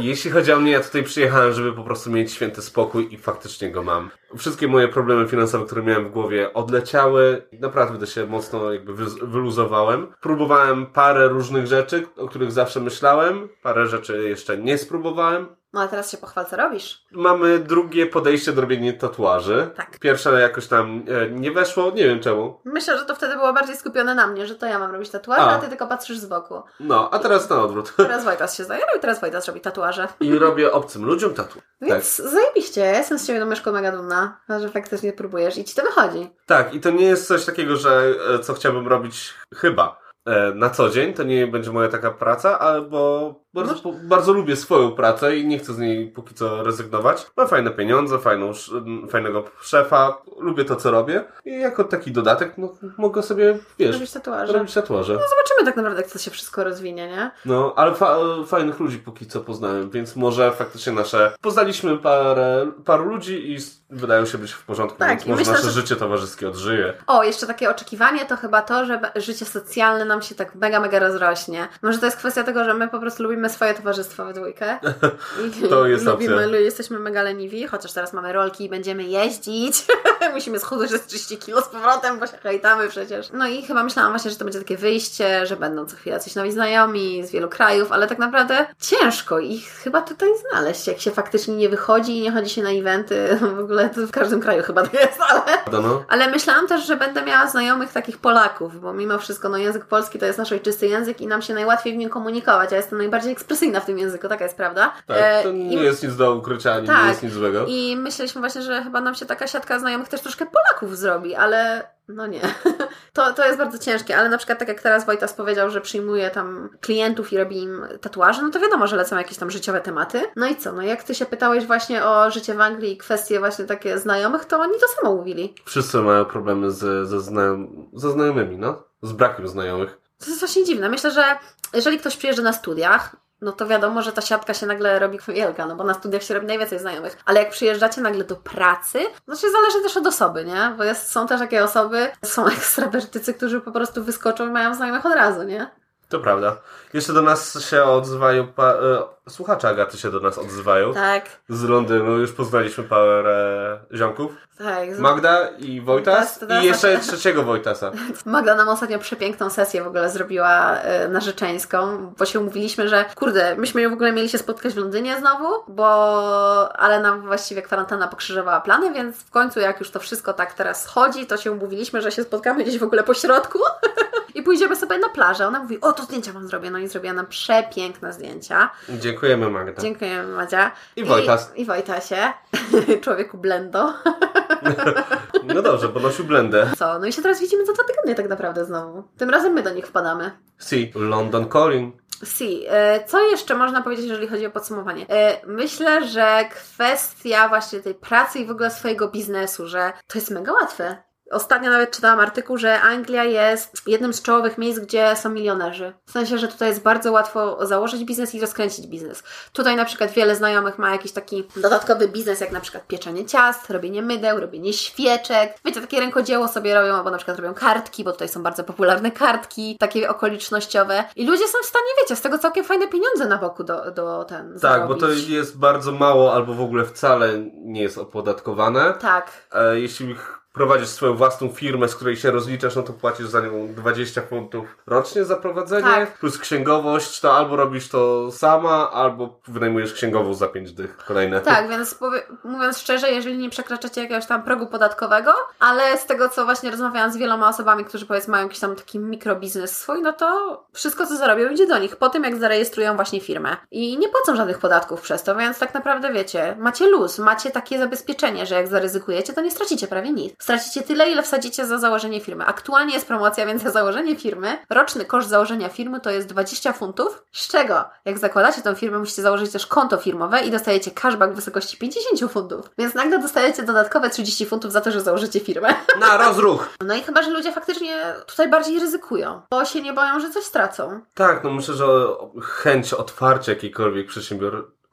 Jeśli chodzi o mnie, ja tutaj przyjechałem, żeby po prostu mieć święty spokój i faktycznie go mam. Wszystkie moje problemy finansowe, które miałem w głowie, odleciały. Naprawdę się mocno jakby wy- wyluzowałem. Próbowałem parę różnych rzeczy, o których zawsze myślałem. Parę rzeczy jeszcze nie spróbowałem. No a teraz się pochwal, co robisz. Mamy drugie podejście do robienia tatuaży. Tak. Pierwsze jakoś tam e, nie weszło, nie wiem czemu. Myślę, że to wtedy było bardziej skupione na mnie, że to ja mam robić tatuaże, A. a ty tylko patrzysz z boku. No, a teraz na odwrót. [laughs] Teraz Wojtas się zajarał i teraz Wojtas robi tatuaże. I robię obcym ludziom tatu. Tak. Więc zajebiście, ja jestem z Ciebie Domyszko mega dumna, że faktycznie próbujesz i Ci to wychodzi. Tak, i to nie jest coś takiego, że e, co chciałbym robić chyba. E, na co dzień, to nie będzie moja taka praca, albo bardzo, po, bardzo lubię swoją pracę i nie chcę z niej póki co rezygnować. Mam fajne pieniądze, fajną, fajnego szefa, lubię to, co robię i jako taki dodatek no, mogę sobie, wiesz, Robić tatuaże. robić tatuaże. Zobaczymy tak naprawdę, jak to się wszystko rozwinie, nie? No, ale fa fajnych ludzi póki co poznałem, więc może faktycznie nasze... Poznaliśmy parę, paru ludzi i wydają się być w porządku, Tak, więc może myślę, nasze że- życie towarzyskie odżyje. O, jeszcze takie oczekiwanie to chyba to, że życie socjalne nam się tak mega, mega rozrośnie. Może to jest kwestia tego, że my po prostu lubimy swoje towarzystwo we dwójkę. I [laughs] To jest lubimy, opcja. jesteśmy mega leniwi, chociaż teraz mamy rolki i będziemy jeździć. [laughs] Musimy schudnąć ze 30 kilo z powrotem, bo się hejtamy przecież. No i chyba myślałam właśnie, że to będzie takie wyjście, że będą co chwilę coś nowi znajomi z wielu krajów, ale tak naprawdę ciężko ich chyba tutaj znaleźć, jak się faktycznie nie wychodzi i nie chodzi się na eventy. [laughs] W ogóle to w każdym kraju chyba to jest, ale... No? Ale myślałam też, że będę miała znajomych takich Polaków, bo mimo wszystko no, język polski to jest nasz ojczysty język i nam się najłatwiej w nim komunikować. Ja jestem najbardziej ekspresyjna w tym języku, taka jest prawda. Tak, E, to i- nie jest nic do ukrycia, ani Tak. nie jest nic złego. I myśleliśmy właśnie, że chyba nam się taka siatka znajomych też troszkę Polaków zrobi, ale no nie. [laughs] To, to jest bardzo ciężkie, ale na przykład tak jak teraz Wojtas powiedział, że przyjmuje tam klientów i robi im tatuaże, no to wiadomo, że lecą jakieś tam życiowe tematy. No i co? No jak ty się pytałeś właśnie o życie w Anglii i kwestie właśnie takie znajomych, to oni to samo mówili. Wszyscy mają problemy z, ze, znajom ze znajomymi, no? Z brakiem znajomych. To jest właśnie dziwne. Myślę, że jeżeli ktoś przyjeżdża na studiach, no to wiadomo, że ta siatka się nagle robi wielka, no bo na studiach się robi najwięcej znajomych. Ale jak przyjeżdżacie nagle do pracy, no się zależy też od osoby, nie? Bo jest, są też takie osoby, są [laughs] ekstrawertycy, którzy po prostu wyskoczą i mają znajomych od razu, nie? To prawda. Jeszcze do nas się odzywają, pa, e, słuchacze Agaty się do nas odzywają. Tak, Z Londynu już poznaliśmy parę ziomków. tak. Z- Magda i Wojtas to i jeszcze nasze- trzeciego Wojtasa. [laughs] Magda nam ostatnio przepiękną sesję w ogóle zrobiła e, narzeczeńską, bo się umówiliśmy, że kurde, myśmy w ogóle mieli się spotkać w Londynie znowu, bo ale nam właściwie kwarantanna pokrzyżowała plany, więc w końcu jak już to wszystko tak teraz chodzi, to się umówiliśmy, że się spotkamy gdzieś w ogóle po środku [laughs] i pójdziemy sobie na plażę. Ona mówi, o to zdjęcia wam zrobię, no i zrobiła nam przepiękne zdjęcia. Dziękujemy Magda. Dziękujemy Madzia. I Wojtas. I, i Wojtasie, [laughs] człowieku blendo. [laughs] No dobrze, podnosił blendę. Co? No i się teraz widzimy za dwa tygodnie tak naprawdę znowu. Tym razem my do nich wpadamy. See, London Calling. Si. E, Co jeszcze można powiedzieć, jeżeli chodzi o podsumowanie? E, Myślę, że kwestia właśnie tej pracy i w ogóle swojego biznesu, że to jest mega łatwe. Ostatnio nawet czytałam artykuł, że Anglia jest jednym z czołowych miejsc, gdzie są milionerzy. W sensie, że tutaj jest bardzo łatwo założyć biznes i rozkręcić biznes. Tutaj na przykład wiele znajomych ma jakiś taki dodatkowy biznes, jak na przykład pieczenie ciast, robienie mydeł, robienie świeczek. Wiecie, takie rękodzieło sobie robią, albo na przykład robią kartki, bo tutaj są bardzo popularne kartki, takie okolicznościowe. I ludzie są w stanie, wiecie, z tego całkiem fajne pieniądze na boku do, do ten Tak, bo to zarobić. jest bardzo mało albo w ogóle wcale nie jest opodatkowane. Tak, E, jeśli ch- prowadzisz swoją własną firmę, z której się rozliczasz, no to płacisz za nią 20 funtów rocznie za prowadzenie, Tak. plus księgowość, to albo robisz to sama, albo wynajmujesz księgową za 5 dych kolejne. Tak, więc mówiąc szczerze, jeżeli nie przekraczacie jakiegoś tam progu podatkowego, ale z tego, co właśnie rozmawiałam z wieloma osobami, którzy powiedzmy mają jakiś tam taki mikrobiznes swój, no to wszystko, co zarobią, idzie do nich po tym, jak zarejestrują właśnie firmę. I nie płacą żadnych podatków przez to, więc tak naprawdę wiecie, macie luz, macie takie zabezpieczenie, że jak zaryzykujecie, to nie stracicie prawie nic. Stracicie tyle, ile wsadzicie za założenie firmy. Aktualnie jest promocja, więc za założenie firmy, roczny koszt założenia firmy to jest 20 funtów, z czego jak zakładacie tą firmę, musicie założyć też konto firmowe i dostajecie cashback w wysokości 50 funtów. Więc nagle dostajecie dodatkowe 30 funtów za to, że założycie firmę. [laughs] Na rozruch! No i chyba, że ludzie faktycznie tutaj bardziej ryzykują, bo się nie boją, że coś stracą. Tak, no myślę, że chęć otwarcia jakiejkolwiek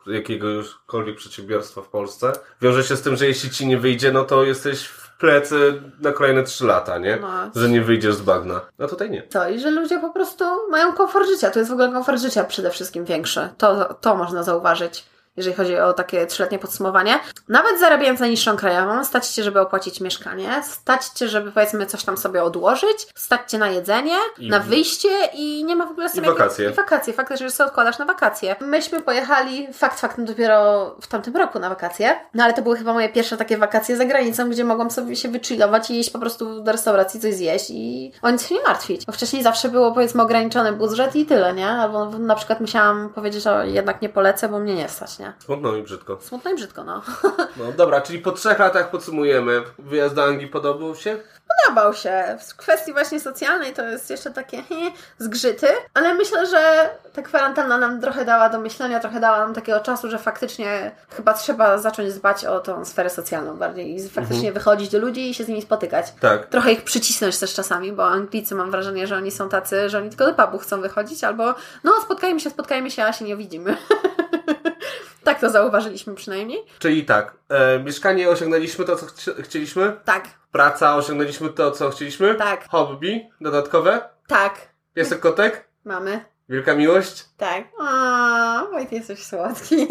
jakiegokolwiek przedsiębiorstwa w Polsce wiąże się z tym, że jeśli ci nie wyjdzie, no to jesteś w plecy na kolejne 3 lata, nie? No. Że nie wyjdziesz z bagna. A tutaj nie. To i że ludzie po prostu mają komfort życia. To jest w ogóle komfort życia przede wszystkim większy. To, to można zauważyć. Jeżeli chodzi o takie trzyletnie podsumowanie. Nawet zarabiając na niższą krajową, stać cię, żeby opłacić mieszkanie, stać cię, żeby powiedzmy coś tam sobie odłożyć, stać cię na jedzenie, I- na wyjście i nie ma w ogóle tym I wakacje. I wakacje, faktycznie, że sobie odkładasz na wakacje. Myśmy pojechali, fakt faktem, dopiero w tamtym roku na wakacje, no ale to były chyba moje pierwsze takie wakacje za granicą, gdzie mogłam sobie się wychillować i iść po prostu do restauracji coś zjeść i o nic się nie martwić. Bo wcześniej zawsze było powiedzmy ograniczony budżet i tyle, nie? Albo na przykład musiałam powiedzieć, że jednak nie polecę, bo mnie nie stać, właśnie. Smutno i brzydko. Smutno i brzydko, no. [laughs] No dobra, czyli po trzech latach podsumujemy. Wyjazd do Anglii podobał się? Podobał się. W kwestii właśnie socjalnej to jest jeszcze takie he, zgrzyty, ale myślę, że ta kwarantanna nam trochę dała do myślenia, trochę dała nam takiego czasu, że faktycznie chyba trzeba zacząć dbać o tą sferę socjalną bardziej i faktycznie wychodzić do ludzi i się z nimi spotykać. Tak. Trochę ich przycisnąć też czasami, bo Anglicy mam wrażenie, że oni są tacy, że oni tylko do pubu chcą wychodzić, albo no spotkajmy się, spotkajmy się, a się nie widzimy. [laughs] tak to zauważyliśmy przynajmniej. Czyli tak, e, mieszkanie osiągnęliśmy to, co chci- chcieliśmy. Tak, Praca osiągnęliśmy to, co chcieliśmy. tak, Hobby dodatkowe. tak. Piesek kotek. Mamy. Wielka miłość. Tak. A, Wojt, jesteś słodki.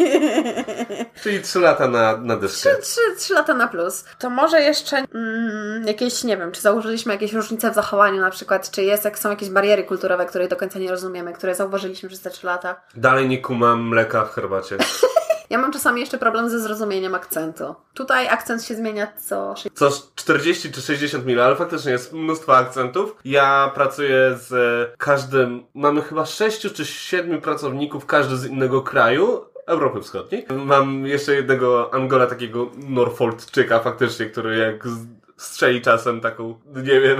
[laughs] Czyli trzy lata na, na dyszkę. Trzy, trzy, trzy lata na plus. To może jeszcze mm, jakieś, nie wiem, czy założyliśmy jakieś różnice w zachowaniu na przykład, czy jest, jak są jakieś bariery kulturowe, których do końca nie rozumiemy, które zauważyliśmy przez te trzy lata. Dalej nie kumam mleka w herbacie. [laughs] Ja mam czasami jeszcze problem ze zrozumieniem akcentu. Tutaj akcent się zmienia co Co 40 czy 60 mil, ale faktycznie jest mnóstwo akcentów. Ja pracuję z e, każdym, mamy chyba 6 czy 7 pracowników, każdy z innego kraju. Europy Wschodniej. Mam jeszcze jednego Angola, takiego Norfolkczyka faktycznie, który jak strzeli czasem taką, nie wiem,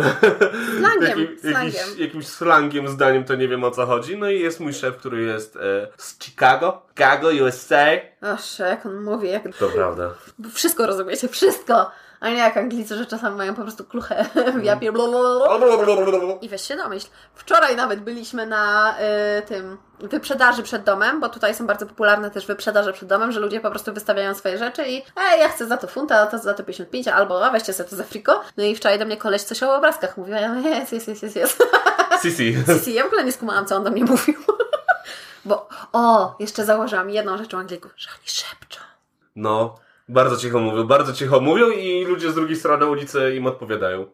Slangiem, [laughs] jakim- slangiem. Jakiś, jakimś slangiem, zdaniem, to nie wiem o co chodzi. No i jest mój szef, który jest e, z Chicago, Chicago, USA. Aż jak on mówi, jak... To prawda. wszystko rozumiecie, wszystko! A nie jak Anglicy, że czasami mają po prostu kluchę w japie. I weź się domyśl. Wczoraj nawet byliśmy na y, tym wyprzedaży przed domem, bo tutaj są bardzo popularne też wyprzedaże przed domem, że ludzie po prostu wystawiają swoje rzeczy i ej, ja chcę za to funta, to za to 55, albo a weźcie sobie to za friko. No i wczoraj do mnie koleś coś o obrazkach mówił, ja jest, jest, jest, jest, jest. Sisi. Sisi, [laughs] ja w ogóle nie skumałam, co on do mnie mówił. [laughs] Bo, o, jeszcze założyłam jedną rzecz o Angliku, że oni szepczą. No, bardzo cicho mówią, bardzo cicho mówią i ludzie z drugiej strony ulicy im odpowiadają.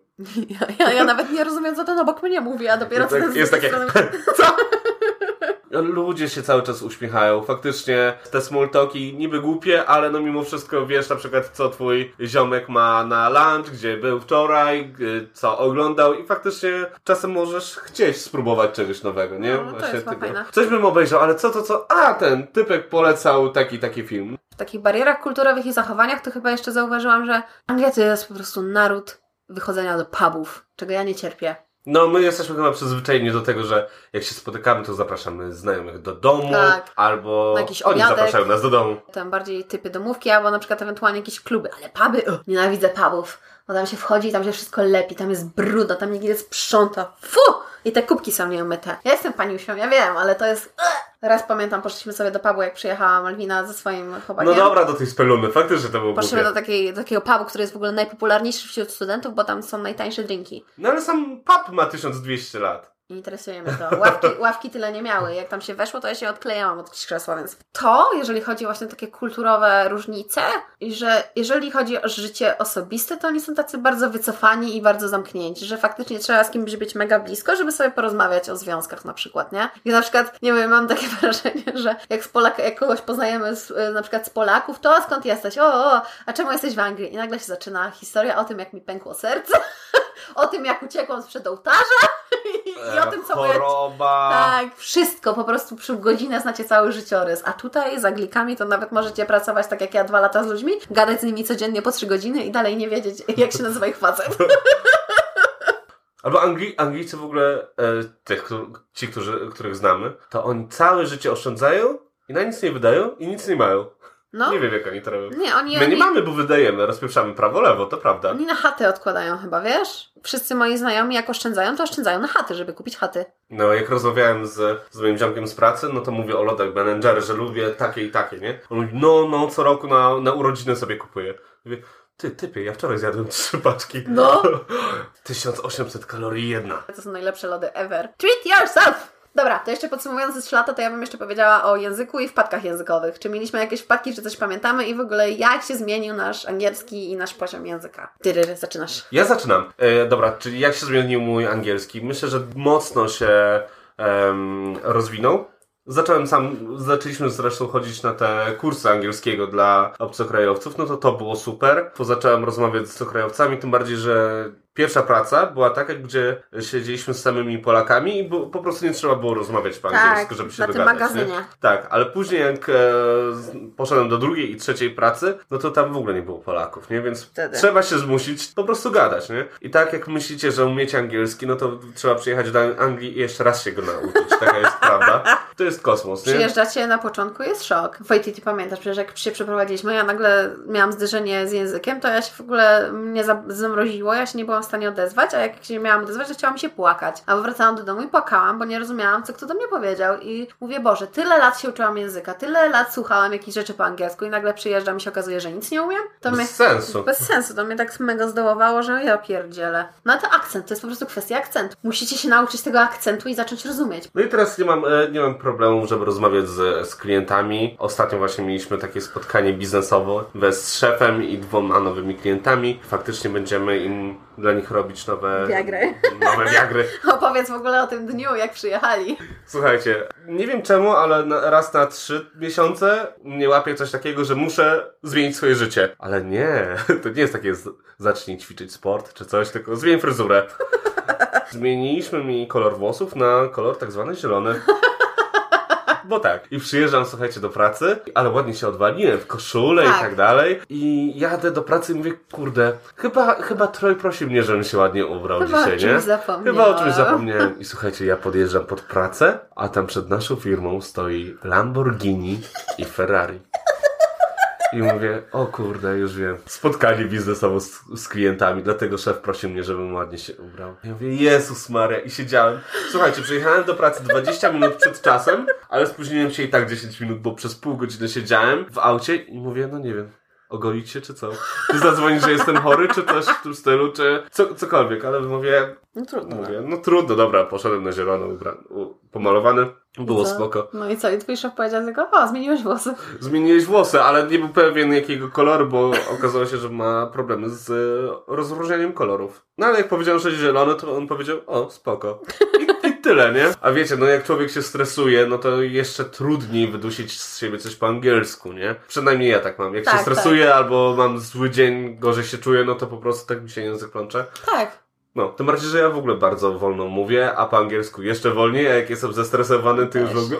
Ja, ja, ja nawet nie rozumiem, co ten obok mnie mówi, a dopiero Jest, co tak, ten jest takie... strony- [laughs] Ludzie się cały czas uśmiechają. Faktycznie te small talki niby głupie, ale no mimo wszystko wiesz na przykład co twój ziomek ma na lunch, gdzie był wczoraj, y, co oglądał i faktycznie czasem możesz chcieć spróbować czegoś nowego, nie? No, to jest fajne. Coś bym obejrzał, ale co, to co? A, ten typek polecał taki, taki film. w takich barierach kulturowych i zachowaniach, to chyba jeszcze zauważyłam, że Anglia to jest po prostu naród wychodzenia do pubów, czego ja nie cierpię. No, my jesteśmy chyba przyzwyczajeni do tego, że jak się spotykamy, to zapraszamy znajomych do domu, Tak. albo Na jakiś oni obiadek. zapraszają nas do domu. Tam bardziej typy domówki, albo na przykład ewentualnie jakieś kluby, ale puby, o, nienawidzę pubów. Bo tam się wchodzi i tam się wszystko lepi, tam jest brudno, tam nikt nie sprząta. Fu! I te kubki są nieumyte. Ja jestem paniusią, ja wiem, ale to jest... Raz pamiętam, poszliśmy sobie do pubu, jak przyjechała Malwina ze swoim chłopakiem. No dobra, do tej speluny, faktycznie to było Poszliśmy głupie. do, takiej, do takiego pubu, który jest w ogóle najpopularniejszy wśród studentów, bo tam są najtańsze drinki. No ale sam pub ma 1200 lat. Nie interesuje mnie to. Ławki, ławki tyle nie miały. Jak tam się weszło, to ja się odklejałam od krzesła, więc to, jeżeli chodzi właśnie o takie kulturowe różnice, i że jeżeli chodzi o życie osobiste, to oni są tacy bardzo wycofani i bardzo zamknięci, że faktycznie trzeba z kimś być mega blisko, żeby sobie porozmawiać o związkach na przykład, nie? I na przykład, nie wiem, mam takie [laughs] wrażenie, że jak, z Polak, jak kogoś poznajemy z, y, na przykład z Polaków, to skąd jesteś? O, o, a czemu jesteś w Anglii? I nagle się zaczyna historia o tym, jak mi pękło serce, [laughs] o tym, jak uciekłam sprzed ołtarza [laughs] i o tym, co Choroba. tak, wszystko, po prostu przy godzinę znacie cały życiorys. A tutaj z Anglikami to nawet możecie pracować tak jak ja dwa lata z ludźmi, gadać z nimi codziennie po trzy godziny i dalej nie wiedzieć, [laughs] jak się nazywa ich facet. [laughs] Albo Angli Anglicy w ogóle, e, tych, ci, którzy, których znamy, to oni całe życie oszczędzają i na nic nie wydają i nic nie mają. No, Nie wiem, jak oni to robią. nie, oni, My nie oni, mamy, bo wydajemy, rozpieprzamy prawo, lewo, to prawda. oni na chaty odkładają chyba, wiesz? Wszyscy moi znajomi jak oszczędzają, to oszczędzają na chaty, żeby kupić chaty. No, jak rozmawiałem z, z moim ziomkiem z pracy, no to mówię o lodach Ben Jerry, że lubię takie i takie, nie? On mówi, no, no, co roku na, na urodziny sobie kupuję. Mówię, ty, typie, ja wczoraj zjadłem trzy paczki. No. [laughs] 1800 kalorii jedna. To są najlepsze lody ever. Treat yourself! Dobra, to jeszcze podsumowując ze 3 lata, to ja bym jeszcze powiedziała o języku i wpadkach językowych. Czy mieliśmy jakieś wpadki, czy coś pamiętamy i w ogóle jak się zmienił nasz angielski i nasz poziom języka. Ty, zaczynasz. Ja zaczynam. E, dobra, czyli jak się zmienił mój angielski? Myślę, że mocno się em, rozwinął. Zacząłem sam, zaczęliśmy zresztą chodzić na te kursy angielskiego dla obcokrajowców, no to to było super. Bo zacząłem rozmawiać z obcokrajowcami, tym bardziej, że Pierwsza praca była taka, gdzie siedzieliśmy z samymi Polakami i po prostu nie trzeba było rozmawiać po angielsku, Tak, żeby się na tym dogadać. magazynie. Nie? Tak, ale później jak e, poszedłem do drugiej i trzeciej pracy, no to tam w ogóle nie było Polaków, nie? Więc Wtedy. trzeba się zmusić po prostu gadać, nie? I tak jak myślicie, że umiecie angielski, no to trzeba przyjechać do Anglii i jeszcze raz się go nauczyć. Taka jest prawda. To jest kosmos, nie? Przyjeżdżacie na początku, jest szok. Wojty, ty pamiętasz, przecież jak się przeprowadziliśmy, ja nagle miałam zderzenie z językiem, to ja się w ogóle mnie za- zamroziło, ja się nie byłam w stanie odezwać, a jak się miałam odezwać, to chciałam się płakać. A wracałam do domu i płakałam, bo nie rozumiałam, co kto do mnie powiedział. I mówię, Boże, tyle lat się uczyłam języka, tyle lat słuchałam jakichś rzeczy po angielsku i nagle przyjeżdżam i się okazuje, że nic nie umiem. To mnie... Bez sensu. Bez sensu, to mnie tak mega zdołowało, że ja pierdzielę. No to akcent, to jest po prostu kwestia akcentu. Musicie się nauczyć tego akcentu i zacząć rozumieć. No i teraz nie mam, e, nie mam problemu, żeby rozmawiać z, z klientami. Ostatnio właśnie mieliśmy takie spotkanie biznesowe z szefem i dwoma nowymi klientami. Faktycznie będziemy im dla nich robić nowe Viagry. Nowe wiagry. [laughs] Opowiedz w ogóle o tym dniu, jak przyjechali. Słuchajcie, nie wiem czemu, ale raz na trzy miesiące mnie łapie coś takiego, że muszę zmienić swoje życie. Ale nie, [laughs] to nie jest takie z, zacznij ćwiczyć sport czy coś, tylko zmień fryzurę. [laughs] Zmieniliśmy mi kolor włosów na kolor tak zwany zielony. Bo tak. I przyjeżdżam, słuchajcie, do pracy, ale ładnie się odwaliłem w koszulę Tak. i tak dalej. I jadę do pracy i mówię, kurde, chyba, chyba Troj prosi mnie, żebym się ładnie ubrał Chyba o dzisiaj, czymś nie? zapomniałem. Chyba o czymś zapomniałem. I słuchajcie, ja podjeżdżam pod pracę, a tam przed naszą firmą stoi Lamborghini i Ferrari. I mówię, o kurde, już wiem. Spotkanie biznesowe z, z klientami, dlatego szef prosił mnie, żebym ładnie się ubrał. Ja mówię, Jezus Maria, i siedziałem. Słuchajcie, przyjechałem do pracy 20 minut przed czasem, ale spóźniłem się i tak 10 minut, bo przez pół godziny siedziałem w aucie i mówię, no nie wiem. Ogolić się, czy co? Czy zadzwonić, że jestem chory, czy coś w tym stylu, czy co, cokolwiek, ale mówię, No trudno. mówię, no trudno, dobra, poszedłem na zielono, ubra- u- pomalowany, było Co? spoko. No i co? I twój szef powiedział tylko, o, zmieniłeś włosy. [laughs] Zmieniłeś włosy, ale nie był pewien jakiego koloru, bo okazało się, że ma problemy z e, rozróżnianiem kolorów. No ale jak powiedziałem, że zielony, to on powiedział, o, spoko. I, I tyle, nie? A wiecie, no jak człowiek się stresuje, no to jeszcze trudniej wydusić z siebie coś po angielsku, nie? Przynajmniej ja tak mam. Jak Tak, się stresuję albo mam zły dzień, gorzej się czuję, no to po prostu tak mi się język plącze. Tak. No, tym bardziej, że ja w ogóle bardzo wolno mówię, a po angielsku jeszcze wolniej, a jak jestem zestresowany, to już w Też.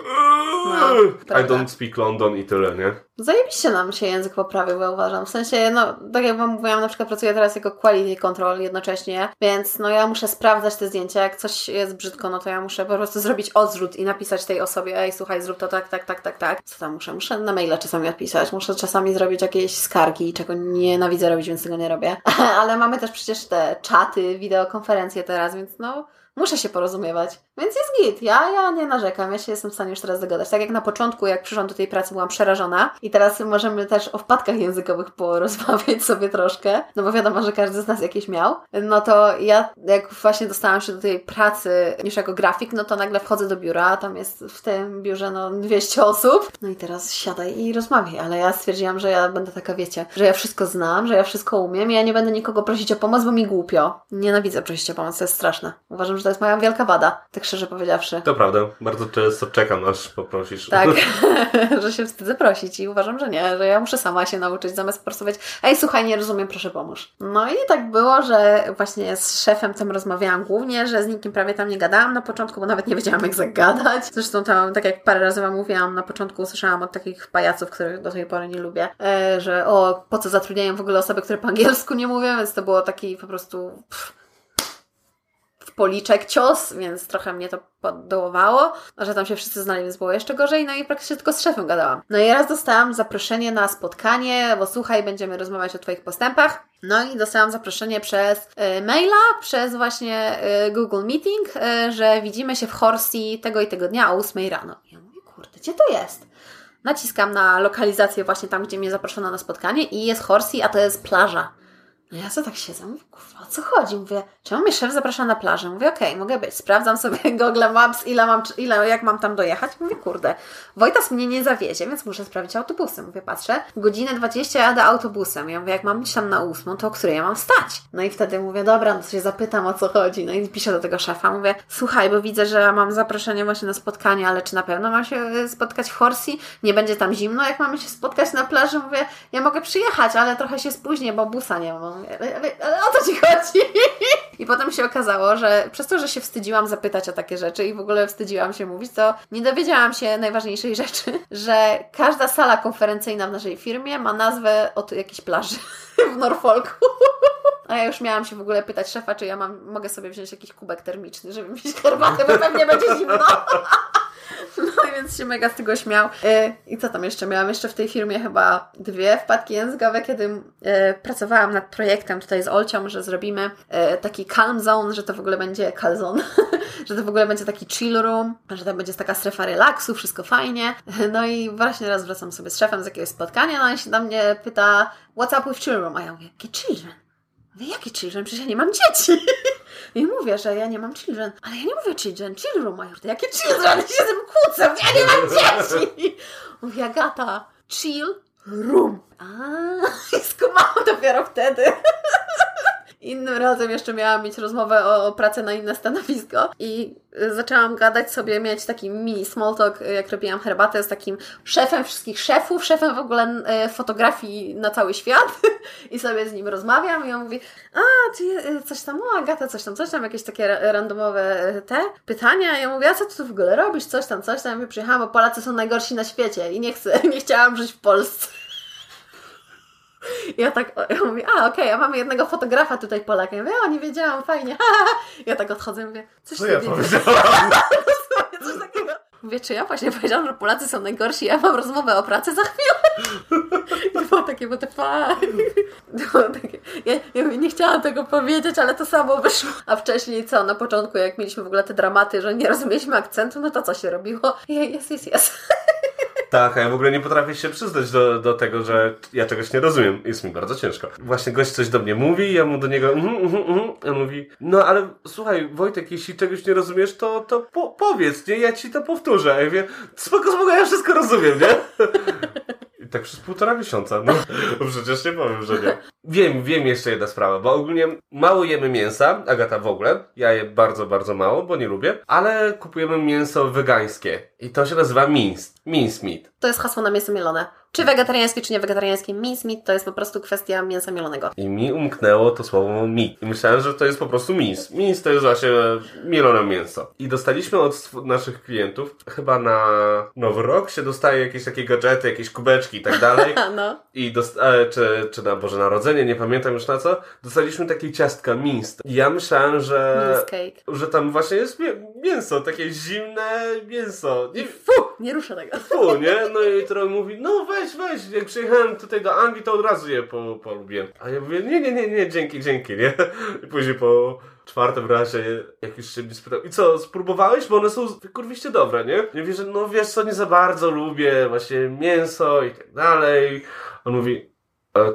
No, I don't speak London i tyle, nie? Zajebiście nam się język poprawił, ja uważam. W sensie, no, tak jak Wam mówiłam, na przykład pracuję teraz jako quality control jednocześnie, więc no ja muszę sprawdzać te zdjęcia. Jak coś jest brzydko, no to ja muszę po prostu zrobić odrzut i napisać tej osobie, ej, słuchaj, zrób to tak, tak, tak, tak, tak. Co tam muszę? Muszę na maila czasami odpisać, muszę czasami zrobić jakieś skargi, czego nienawidzę robić, więc tego nie robię. [laughs] Ale mamy też przecież te czaty, wideokonferencje teraz, więc no... Muszę się porozumiewać, więc jest git. Ja, ja nie narzekam, ja się jestem w stanie już teraz dogadać. Tak jak na początku, jak przyszłam do tej pracy, byłam przerażona i teraz możemy też o wpadkach językowych porozmawiać [laughs] sobie troszkę, no bo wiadomo, że każdy z nas jakieś miał. No to ja, jak właśnie dostałam się do tej pracy już jako grafik, no to nagle wchodzę do biura, tam jest w tym biurze no 200 osób. No i teraz siadaj i rozmawiaj, ale ja stwierdziłam, że ja będę taka, wiecie, że ja wszystko znam, że ja wszystko umiem ja nie będę nikogo prosić o pomoc, bo mi głupio. Nienawidzę prosić o pomoc, to jest straszne. Uważam, że to jest moja wielka wada, tak szczerze powiedziawszy. To prawda, bardzo często czekam, aż poprosisz. Tak, [laughs] [laughs] że się wstydzę prosić i uważam, że nie, że ja muszę sama się nauczyć, zamiast po prostu powiedzieć, ej, słuchaj, nie rozumiem, proszę pomóż. No i tak było, że właśnie z szefem tam rozmawiałam głównie, że z nikim prawie tam nie gadałam na początku, bo nawet nie wiedziałam, jak zagadać. Zresztą tam, tak jak parę razy Wam mówiłam, na początku usłyszałam od takich pajaców, których do tej pory nie lubię, e, że o, po co zatrudniają w ogóle osoby, które po angielsku nie mówią, więc to było taki po prostu... Pff, policzek cios, więc trochę mnie to poddołowało, że tam się wszyscy znali, więc było jeszcze gorzej, no i praktycznie tylko z szefem gadałam. No i raz dostałam zaproszenie na spotkanie, bo słuchaj, będziemy rozmawiać o Twoich postępach. No i dostałam zaproszenie przez y, maila, przez właśnie y, Google Meeting, y, że widzimy się w Horsey tego i tego dnia o 8 rano. Ja mówię, kurde, gdzie to jest? Naciskam na lokalizację właśnie tam, gdzie mnie zaproszono na spotkanie i jest Horsey, a to jest plaża. No ja co tak siedzę, mówię, kurwa, o co chodzi? Mówię, czemu mnie szef zaprasza na plażę? Mówię, okej, mogę być. Sprawdzam sobie [laughs] Google Maps, ile mam, ile, jak mam tam dojechać. Mówię, kurde, Wojtas mnie nie zawiezie, więc muszę sprawdzić autobusem. Mówię, patrzę, godzinę 20 jadę autobusem. Ja mówię, jak mam być tam na ósmą, to o której ja mam stać? No i wtedy mówię, dobra, no to się zapytam, o co chodzi. No i piszę do tego szefa, mówię, słuchaj, bo widzę, że mam zaproszenie właśnie na spotkanie, ale czy na pewno mam się y, spotkać w Horsey? Nie będzie tam zimno, jak mamy się spotkać na plaży? Mówię, ja mogę przyjechać, ale trochę się spóźnię, bo busa nie mam. Ale, o co ci chodzi? I potem się okazało, że przez to, że się wstydziłam zapytać o takie rzeczy i w ogóle wstydziłam się mówić, to nie dowiedziałam się najważniejszej rzeczy, że każda sala konferencyjna w naszej firmie ma nazwę od jakiejś plaży w Norfolku. A ja już miałam się w ogóle pytać szefa, czy ja mam, mogę sobie wziąć jakiś kubek termiczny, żeby mieć herbatę, bo pewnie będzie zimno. No więc się mega z tego śmiał. E, I co tam jeszcze? Miałam jeszcze w tej firmie chyba dwie wpadki językowe, kiedy e, pracowałam nad projektem tutaj z Olcią, że zrobimy e, taki calm zone, że to w ogóle będzie calzone, [laughs] że to w ogóle będzie taki chill room, że to będzie taka strefa relaksu, wszystko fajnie. No i właśnie raz wracam sobie z szefem z jakiegoś spotkania, no i się do mnie pyta, what's up with chill room? A ja mówię, jakie children? Jakie children? Przecież ja nie mam dzieci. [laughs] I mówię, że ja nie mam children. Ale ja nie mówię children, chill room, major. Jakie children? Ja się z tym kłócę. Ja nie mam dzieci. Mówię, Agata, chill room. A, [laughs] skumałam dopiero wtedy. Innym razem jeszcze miałam mieć rozmowę o, o pracę na inne stanowisko i y, zaczęłam gadać sobie, mieć taki mini small talk, y, jak robiłam herbatę z takim szefem wszystkich szefów, szefem w ogóle y, fotografii na cały świat [laughs] i sobie z nim rozmawiam i on mówi, a ty coś tam, o Agata, coś tam, coś tam, jakieś takie randomowe te pytania. Ja mówię, a co ty tu w ogóle robisz, coś tam, coś tam. Ja przyjechałam, bo Polacy są najgorsi na świecie i nie chcę, [laughs] nie chciałam żyć w Polsce. Ja tak, ja mówię, a okej, okay, a mamy jednego fotografa tutaj Polaka. Ja mówię, o, nie wiedziałam, fajnie. Ja tak odchodzę, mówię, coś Co ja powiedziałam? [laughs] coś takiego. Mówię, czy ja właśnie powiedziałam, że Polacy są najgorsi, ja mam rozmowę o pracy za chwilę. [laughs] I było takie, bo te takie, ja, ja nie chciałam tego powiedzieć, ale to samo wyszło. A wcześniej co, na początku jak mieliśmy w ogóle te dramaty, że nie rozumieliśmy akcentu, no to co się robiło? Jest, jest, jest. [laughs] Tak, a ja w ogóle nie potrafię się przyznać do, do tego, że ja czegoś nie rozumiem. Jest mi bardzo ciężko. Właśnie gość coś do mnie mówi, ja mu do niego mm, mm, mm, on mówi, no ale słuchaj Wojtek, jeśli czegoś nie rozumiesz, to, to po, powiedz, nie? Ja ci to powtórzę. A ja mówię, spoko, spoko, ja wszystko rozumiem, nie? [laughs] I tak przez półtora miesiąca. No, [laughs] przecież nie powiem, że nie. Wiem, wiem jeszcze jedna sprawa, bo ogólnie mało jemy mięsa, Agata w ogóle. Ja je bardzo, bardzo mało, bo nie lubię. Ale kupujemy mięso wegańskie. I to się nazywa minced. Mince meat. To jest hasło na mięso mielone. Czy wegetariańskie, czy nie wegetariańskie, mince meat to jest po prostu kwestia mięsa mielonego. I mi umknęło to słowo meat. I myślałem, że to jest po prostu mince. Mince to jest właśnie mielone mięso. I dostaliśmy od naszych klientów, chyba na Nowy Rok się dostaje jakieś takie gadżety, jakieś kubeczki i tak [laughs] dalej. no. I e, czy, czy na Boże Narodzenie, nie pamiętam już na co, dostaliśmy takie ciastka mince. I ja myślałem, że, że tam właśnie jest mięso, takie zimne mięso. I fu, nie ruszę tego. Fu, nie? [laughs] No i trochę mówi, no weź, weź, jak przyjechałem tutaj do Anglii, to od razu je po, polubiłem. A ja mówię, nie, nie, nie, nie, dzięki, dzięki, nie? I później po czwartym razie, jak już się mnie spytał, i co, spróbowałeś? Bo one są kurwiście dobre, nie? Ja mówię, że no wiesz co, nie za bardzo lubię właśnie mięso i tak dalej. On mówi,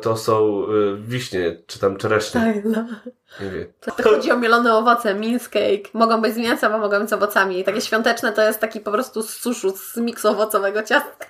to są y, wiśnie, czy tam czereśnie. Tak, no. To chodzi o mielone owoce, mince cake. Mogą być z mięsem, a mogą być z owocami. Takie świąteczne to jest taki po prostu z suszu, z miksu owocowego ciastka.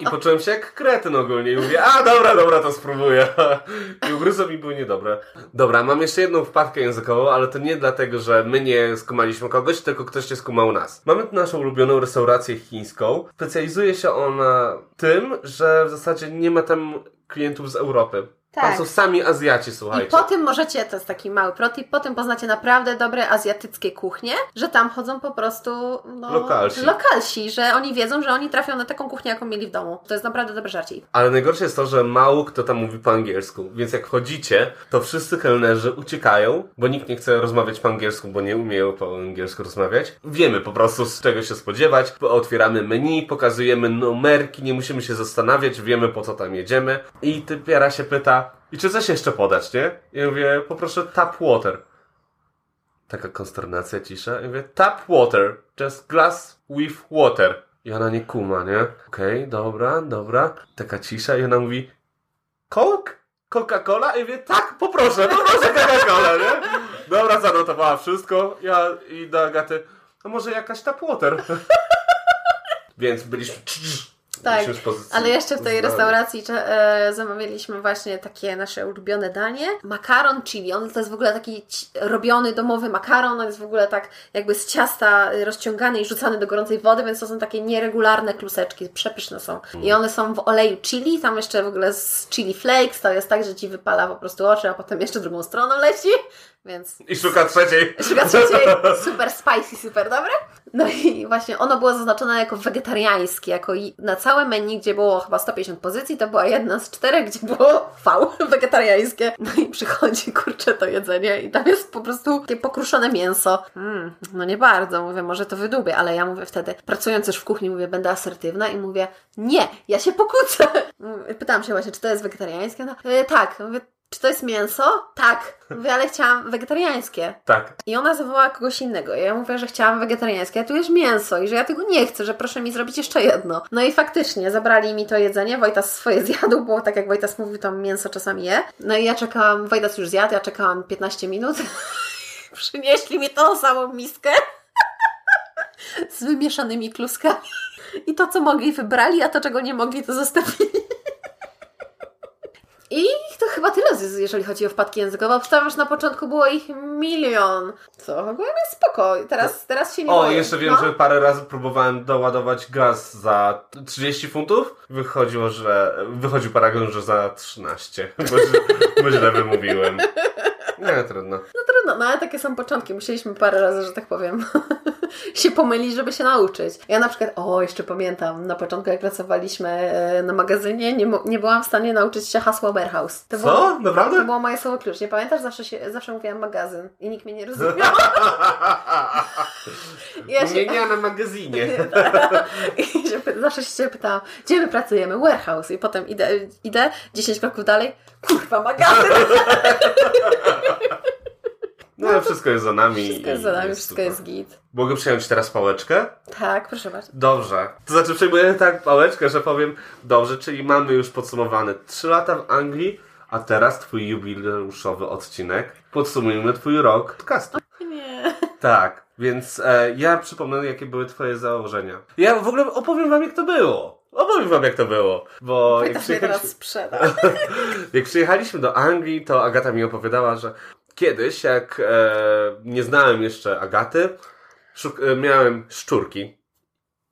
I poczułem się jak kretyn ogólnie i mówię, a dobra, dobra, to spróbuję. [laughs] I ugryzą mi były niedobre. Dobra, mam jeszcze jedną wpadkę językową, ale to nie dlatego, że my nie skumaliśmy kogoś, tylko ktoś nie skumał nas. Mamy tu naszą ulubioną restaurację chińską. Specjalizuje się ona tym, że w zasadzie nie ma tam klientów z Europy. Tak. Tam są sami Azjaci, słuchajcie. I po tym możecie, to jest taki mały protip, po tym poznacie naprawdę dobre azjatyckie kuchnie, że tam chodzą po prostu no, lokalsi. lokalsi, że oni wiedzą, że oni trafią na taką kuchnię, jaką mieli w domu. To jest naprawdę dobre żarcie. Ale najgorsze jest to, że mało kto tam mówi po angielsku, więc jak wchodzicie, to wszyscy kelnerzy uciekają, bo nikt nie chce rozmawiać po angielsku, bo nie umieją po angielsku rozmawiać. Wiemy po prostu z czego się spodziewać, otwieramy menu, pokazujemy numerki, nie musimy się zastanawiać, wiemy po co tam jedziemy i typiara się pyta, i czy coś jeszcze podać, nie? Ja mówię, poproszę tap water. Taka konsternacja, cisza. I mówię, tap water. Just glass with water. I ona nie kuma, nie? Okej, okay, dobra, dobra. Taka cisza i ona mówi, Coke? Coca-Cola? I mówię, tak, poproszę, poproszę Coca-Colę, nie? Dobra, zanotowała wszystko. Ja i do Agaty, a może jakaś tap water? [laughs] Więc byliśmy Tak, ale jeszcze w tej restauracji e, zamawialiśmy właśnie takie nasze ulubione danie. Makaron chili. On to jest w ogóle taki robiony domowy makaron. On jest w ogóle tak jakby z ciasta y, rozciągany i rzucany do gorącej wody, więc to są takie nieregularne kluseczki. Przepyszne są. I one są w oleju chili. Tam jeszcze w ogóle z chili flakes. To jest tak, że Ci wypala po prostu oczy, a potem jeszcze drugą stroną leci. Więc I szuka trzeciej. Szuka trzeciej, [laughs] super spicy, super dobre. No i właśnie ono było zaznaczone jako wegetariańskie, jako na całe menu, gdzie było chyba 150 pozycji, to była jedna z czterech, gdzie było [laughs] V, wegetariańskie. No i przychodzi, kurczę, to jedzenie i tam jest po prostu takie pokruszone mięso. Mm, no nie bardzo, mówię, może to wydubię, ale ja mówię wtedy, pracując już w kuchni, mówię, będę asertywna i mówię, nie, ja się pokłócę. [laughs] Pytałam się właśnie, czy to jest wegetariańskie? No, e, tak, mówię, czy to jest mięso? Tak. Mówię, ale chciałam wegetariańskie. Tak. I ona zawołała kogoś innego. Ja mówię, że chciałam wegetariańskie, a tu jest mięso i że ja tego nie chcę, że proszę mi zrobić jeszcze jedno. No i faktycznie zabrali mi to jedzenie. Wojtas swoje [laughs] zjadł, bo tak jak Wojtas mówił, to mięso czasami je. No i ja czekałam, Wojtas już zjadł, ja czekałam 15 minut. [laughs] Przynieśli mi tą samą miskę [laughs] z wymieszanymi kluskami. I to, co mogli, wybrali, a to, czego nie mogli, to zostawili. I to chyba tyle, jeżeli chodzi o wpadki językowe. Obstawiam, że na początku było ich milion. Co ogólnie jest spoko. Teraz, teraz się nie O, boję. jeszcze wiem, no. że parę razy próbowałem doładować gaz za 30 funtów. Wychodziło, że. Wychodził paragon, że za 13. Bo, źle- bo źle wymówiłem. Nie, trudno. No trudno, no ale takie są początki. Musieliśmy parę razy, że tak powiem, [laughs] się pomylić, żeby się nauczyć. Ja na przykład, o, jeszcze pamiętam, na początku jak pracowaliśmy e, na magazynie, nie, nie byłam w stanie nauczyć się hasła warehouse. To Było, Co? to Naprawdę? było moje słowo klucz. Nie pamiętasz? Zawsze, się, zawsze mówiłam magazyn i nikt mnie nie rozumiał. [laughs] Ja się- Nie, nie na magazynie. [laughs] I się, zawsze się pytałam, gdzie my pracujemy? Warehouse. I potem idę, idę 10 kroków dalej, kurwa, magazyn. [laughs] No ale wszystko jest za nami. Wszystko jest za nami, wszystko super. jest git. Mogę przejąć teraz pałeczkę? Tak, proszę bardzo. Dobrze. To znaczy przejmuję tak pałeczkę, że powiem dobrze, czyli mamy już podsumowane 3 lata w Anglii, a teraz twój jubileuszowy odcinek. Podsumujmy twój rok podcastu. Nie. Tak, więc e, ja przypomnę, jakie były twoje założenia. Ja w ogóle opowiem wam, jak to było. Opowiem wam, jak to było. Bo jak Pytasz mnie przyjechaliśmy, teraz sprzeda. [laughs] jak przyjechaliśmy do Anglii, to Agata mi opowiadała, że kiedyś, jak e, nie znałem jeszcze Agaty, e, miałem szczurki.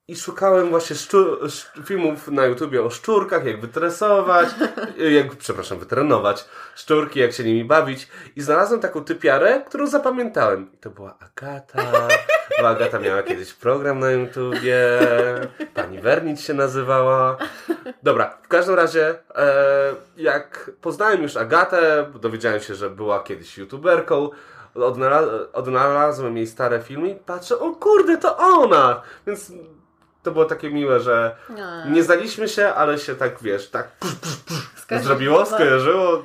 I szukałem właśnie szczur- sz- filmów na YouTubie o szczurkach, jak wytresować, [laughs] jak, przepraszam, wytrenować szczurki, jak się nimi bawić. I znalazłem taką typiarę, którą zapamiętałem. I to była Agata. Bo Agata miała kiedyś program na YouTubie. Pani Wernic się nazywała. Dobra, w każdym razie, e, jak poznałem już Agatę, dowiedziałem się, że była kiedyś youtuberką, odnala- odnalazłem jej stare filmy i patrzę, o kurde, to ona! Więc to było takie miłe, że Nie. nie znaliśmy się, ale się tak, wiesz, tak zrobiło, no. skojarzyło.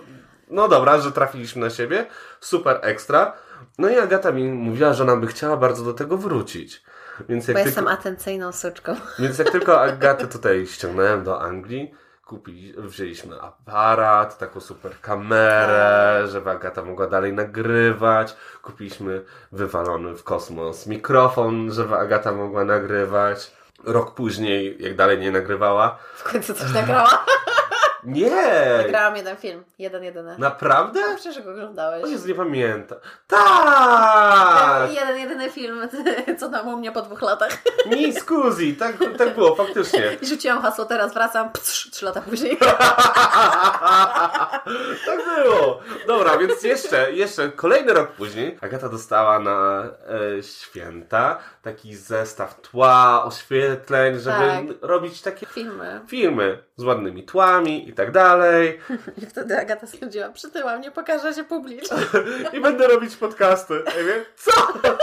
No dobra, że trafiliśmy na siebie. Super ekstra. No i Agata mi mówiła, że ona by chciała bardzo do tego wrócić. Więc jak Bo tylko... jestem atencyjną suczką. Więc jak tylko Agatę tutaj ściągnąłem do Anglii, kupi, wzięliśmy aparat, taką super kamerę, żeby Agata mogła dalej nagrywać. Kupiliśmy wywalony w kosmos mikrofon, żeby Agata mogła nagrywać. Rok później, jak dalej nie nagrywała. W końcu coś nagrała. [laughs] Nie! Nagrałam jeden film. Jeden, jedyny. Naprawdę? Przecież go oglądałeś. O Jezu, nie pamiętam. Tak! Jeden, jedyny film, [laughs] co tam u mnie po dwóch latach. [laughs] Nie, scusi, tak, tak było, faktycznie. I rzuciłam hasło, teraz wracam, psz, trzy lata później. tak było. Dobra, więc jeszcze, jeszcze kolejny rok później Agata dostała na e, święta taki zestaw tła, oświetleń, żeby Tak. robić takie Filmy. filmy z ładnymi tłami i tak dalej. [laughs] I wtedy Agata stwierdziła, przytyłam, nie pokażę się publicznie. [laughs] I będę robić podcasty. Ja mówię, co?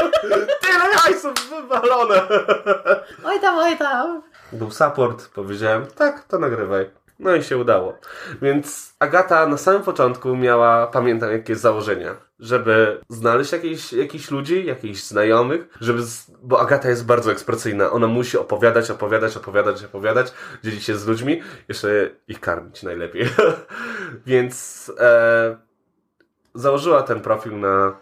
[laughs] Tyle hajsów wywalone. Oj tam, oj tam. Był support, powiedziałem, tak, to nagrywaj. No i się udało. Więc Agata na samym początku miała, pamiętam jakie założenia, żeby znaleźć jakichś, jakichś ludzi, jakichś znajomych, żeby, bo Agata jest bardzo ekspresyjna. Ona musi opowiadać, opowiadać, opowiadać, opowiadać, dzielić się z ludźmi, jeszcze ich karmić najlepiej. [laughs] Więc e, założyła ten profil na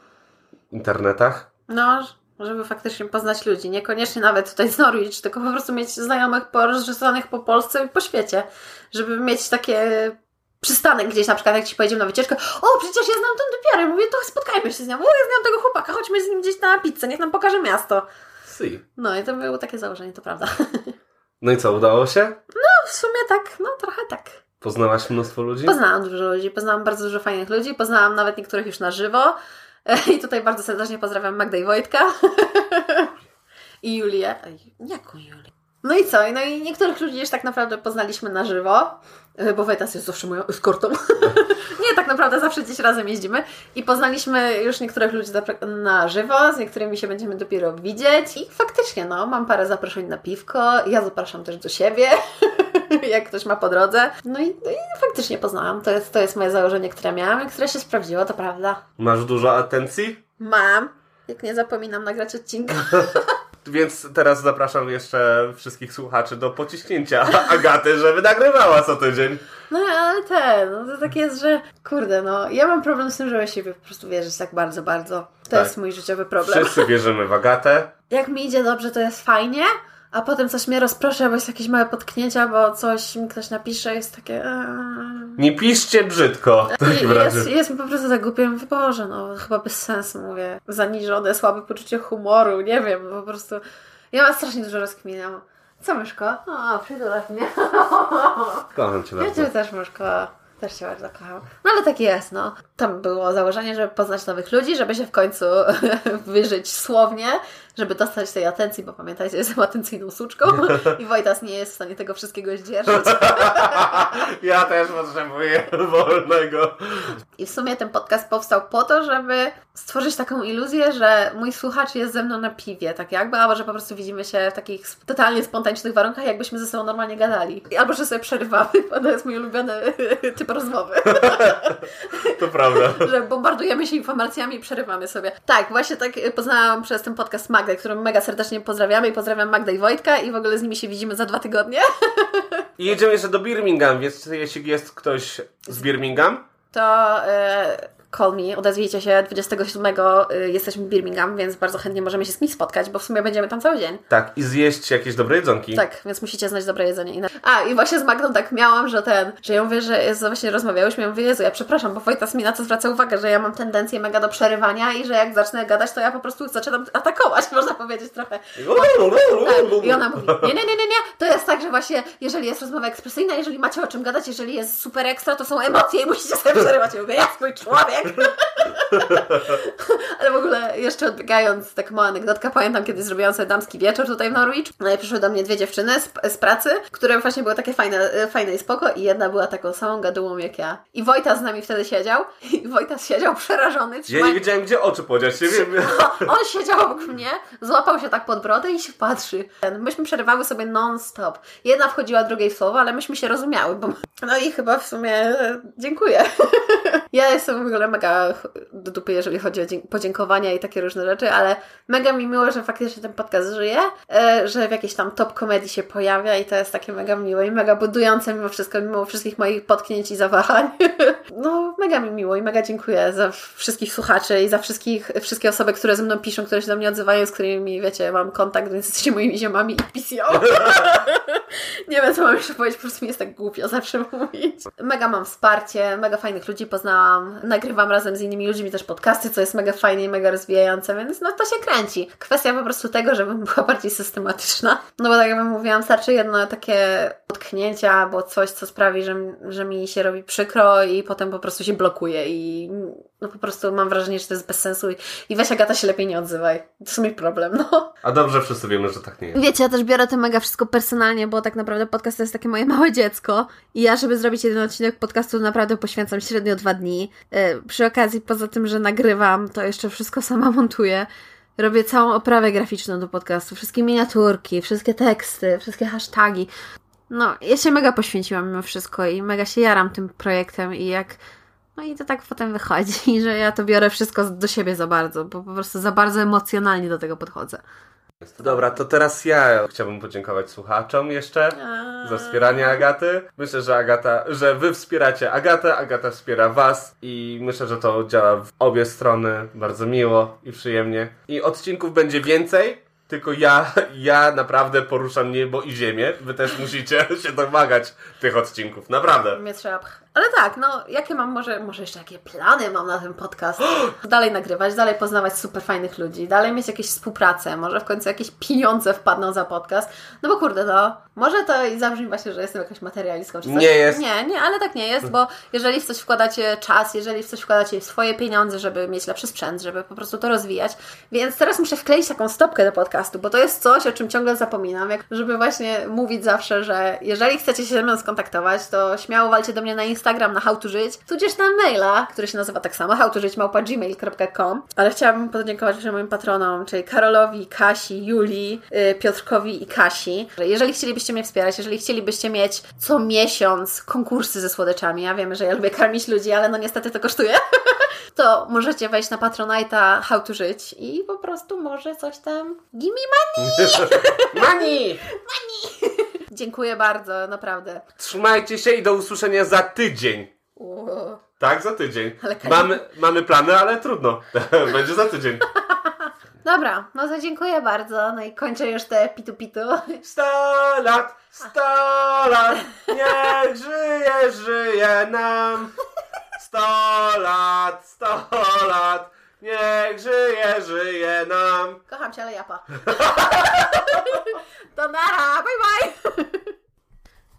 internetach. No, żeby faktycznie poznać ludzi. Niekoniecznie nawet tutaj z Norwich, tylko po prostu mieć znajomych porozrzucanych po Polsce i po świecie. Żeby mieć takie przystanek gdzieś, na przykład jak Ci pojedziemy na wycieczkę, o przecież ja znam tą dopiero, mówię, to spotkajmy się z nią, o ja znam tego chłopaka, chodźmy z nim gdzieś na pizzę, niech nam pokaże miasto. Si. No i to było takie założenie, to prawda. [laughs] No i co, udało się? No w sumie tak, no trochę tak. Poznałaś mnóstwo ludzi? Poznałam dużo ludzi, poznałam bardzo dużo fajnych ludzi, poznałam nawet niektórych już na żywo. [laughs] I tutaj bardzo serdecznie pozdrawiam Magdę i Wojtka. [laughs] I Julię. Jaką Julię? No i co? No i niektórych ludzi już tak naprawdę poznaliśmy na żywo, e, bo Wojtas jest zawsze moją eskortą. [laughs] Nie, tak naprawdę zawsze gdzieś razem jeździmy. I poznaliśmy już niektórych ludzi na żywo, z niektórymi się będziemy dopiero widzieć. I faktycznie, no, mam parę zaproszeń na piwko. Ja zapraszam też do siebie, jak ktoś ma po drodze. No i, no i faktycznie poznałam. To jest, to jest moje założenie, które miałam i które się sprawdziło, to prawda. Masz dużo atencji? Mam. Jak nie zapominam nagrać odcinka. [laughs] [laughs] Więc teraz zapraszam jeszcze wszystkich słuchaczy do pociśnięcia [laughs] Agaty, żeby nagrywała co tydzień. No ale ten, no to tak jest, że kurde, no ja mam problem z tym, żeby siebie po prostu wierzyć tak bardzo, bardzo. To Tak. jest mój życiowy problem. Wszyscy wierzymy w Agatę. Jak mi idzie dobrze, to jest fajnie, a potem coś mnie rozproszy, albo jest jakieś małe potknięcia, bo coś mi ktoś napisze, jest takie... Nie piszcie brzydko. W takim I razie. jest, jest mi po prostu tak głupio, mówię, Boże, no chyba bez sensu, mówię. Zaniżone, słabe poczucie humoru, nie wiem, po prostu... Ja mam strasznie dużo rozkminiam. Co, Myszko? O, przytulasz mnie. [laughs] Kocham cię Ja bardzo. Ciebie też, Myszko. Też Cię bardzo kocham. No ale tak jest, no. Tam było założenie, żeby poznać nowych ludzi, żeby się w końcu [laughs] wyżyć słownie, żeby dostać tej atencji, bo pamiętajcie, [laughs] jestem atencyjną suczką [laughs] i Wojtas nie jest w stanie tego wszystkiego zdzierżyć. [laughs] Ja też potrzebuję wolnego. I w sumie ten podcast powstał po to, żeby stworzyć taką iluzję, że mój słuchacz jest ze mną na piwie, tak jakby, albo że po prostu widzimy się w takich totalnie spontanicznych warunkach, jakbyśmy ze sobą normalnie gadali. Albo że sobie przerywamy, bo to jest mój ulubiony typ rozmowy. To prawda. że bombardujemy się informacjami i przerywamy sobie. Tak, właśnie tak poznałam przez ten podcast Magdę, którą mega serdecznie pozdrawiamy i pozdrawiam Magdę i Wojtka i w ogóle z nimi się widzimy za dwa tygodnie. [laughs] I jedziemy jeszcze do Birmingham, więc jeśli jest ktoś z Birmingham, To e, call me, odezwijcie się 27 y, jesteśmy w Birmingham, więc bardzo chętnie możemy się z kimś spotkać, bo w sumie będziemy tam cały dzień. tak, i zjeść jakieś dobre jedzonki. Tak, więc musicie znać dobre jedzenie. A, i właśnie z Magdą tak miałam, że ten, że ja mówię, że właśnie rozmawiałyśmy, ja mówię, Jezu, ja przepraszam, bo Wojtas mi na to zwraca uwagę, że ja mam tendencję mega do przerywania i że jak zacznę gadać, to ja po prostu zaczynam atakować, [laughs] można powiedzieć trochę. Tak. I ona mówi, nie, nie, nie, nie, nie, to jest tak, że właśnie, jeżeli jest rozmowa ekspresyjna, jeżeli macie o czym gadać, jeżeli jest super ekstra, to są emocje i musicie sobie przerywać. Ja mówię, ja swój człowiek. [laughs] Ale w ogóle jeszcze odbiegając, tak mała anegdotka, pamiętam kiedy zrobiłam sobie damski wieczór tutaj w Norwich, no i przyszły do mnie dwie dziewczyny z, z pracy, które właśnie były takie fajne, fajne i spoko i jedna była taką samą gadułą jak ja. I Wojtas z nami wtedy siedział i Wojtas siedział przerażony, Ja nie wiedziałem, gdzie oczy podziać. Nie wiem. [laughs] on siedział obok mnie, złapał się tak pod brodę i się patrzy. Myśmy przerywały sobie non-stop. Jedna wchodziła drugiej w słowo, ale myśmy się rozumiały. Bo... No i chyba w sumie e, dziękuję. [laughs] Ja jestem w ogóle mega do dupy, jeżeli chodzi o podziękowania i takie różne rzeczy, ale mega mi miło, że faktycznie ten podcast żyje, e, że w jakiejś tam top komedii się pojawia i to jest takie mega miłe i mega budujące mimo wszystko, mimo wszystkich moich potknięć i zawahań. [laughs] No, mega mi miło i mega dziękuję za wszystkich słuchaczy i za wszystkich, wszystkie osoby, które ze mną piszą, które się do mnie odzywają, z którymi, wiecie, mam kontakt, więc jesteście moimi ziomami i PCO. [laughs] Nie wiem, co mam jeszcze powiedzieć, po prostu mi jest tak głupio zawsze mówić. Mega mam wsparcie, mega fajnych ludzi poznałam, nagrywam razem z innymi ludźmi też podcasty, co jest mega fajne i mega rozwijające, więc no to się kręci. Kwestia po prostu tego, żebym była [laughs] bardziej systematyczna. No bo tak jak mówiłam, starczy jedno takie potknięcie albo coś, co sprawi, że, że mi się robi przykro i potem po prostu się blokuje i no po prostu mam wrażenie, że to jest bez sensu i, i weź Agata się lepiej nie odzywaj. To jest mój problem, no. A dobrze, wszyscy wiemy, że tak nie jest. Wiecie, ja też biorę to mega wszystko personalnie, bo tak naprawdę podcast to jest takie moje małe dziecko i ja, żeby zrobić jeden odcinek podcastu, naprawdę poświęcam średnio dwa dni. Yy, przy okazji, poza tym, że nagrywam, to jeszcze wszystko sama montuję. Robię całą oprawę graficzną do podcastu, wszystkie miniaturki, wszystkie teksty, wszystkie hasztagi. No, ja się mega poświęciłam mimo wszystko i mega się jaram tym projektem i jak... No i to tak potem wychodzi, [laughs] że ja to biorę wszystko do siebie za bardzo, bo po prostu za bardzo emocjonalnie do tego podchodzę. Dobra, to teraz ja chciałbym podziękować słuchaczom jeszcze za wspieranie Agaty. Myślę, że Agata, że wy wspieracie Agatę, Agata wspiera was i myślę, że to działa w obie strony bardzo miło i przyjemnie. I odcinków będzie więcej. Tylko ja, ja naprawdę poruszam niebo i ziemię. Wy też musicie [laughs] się domagać tych odcinków. Naprawdę. Mnie trzeba Ale tak, no jakie mam może, może jeszcze jakie plany mam na ten podcast? [gasps] Dalej nagrywać, dalej poznawać super fajnych ludzi, dalej mieć jakieś współpracę, może w końcu jakieś pieniądze wpadną za podcast. No bo kurde, to może to i zabrzmi właśnie, że jestem jakaś materialistką czy coś. Nie jest. Nie, nie, ale tak nie jest, bo jeżeli w coś wkładacie czas, jeżeli w coś wkładacie swoje pieniądze, żeby mieć lepszy sprzęt, żeby po prostu to rozwijać, więc teraz muszę wkleić taką stopkę do podcastu, bo to jest coś, o czym ciągle zapominam, jak, żeby właśnie mówić zawsze, że jeżeli chcecie się ze mną skontaktować, to śmiało walcie do mnie na Instagram, na how to żyć, tudzież na maila, który się nazywa tak samo, howtożyć.gmail.com ale chciałabym podziękować jeszcze moim patronom, czyli Karolowi, Kasi, Julii, yy, Piotrkowi i Kasi. że Jeżeli chcielibyście mnie wspierać, jeżeli chcielibyście mieć co miesiąc konkursy ze słodyczami, ja wiem, że ja lubię karmić ludzi, ale no niestety to kosztuje, [laughs] to możecie wejść na Patronite'a How to Żyć i po prostu może coś tam give me Mani! Dziękuję bardzo, naprawdę. Trzymajcie się i do usłyszenia za tydzień. Tak, za tydzień. Mamy, mamy plany, ale trudno. [laughs] Będzie za tydzień. [laughs] Dobra, no to dziękuję bardzo. No i kończę już te pitu-pitu. [laughs] Sto lat, sto lat, niech żyje, żyje nam. Sto lat, sto lat, niech żyje, żyje nam. Kocham cię, ale japa. [laughs] to nara, bye bye! [laughs]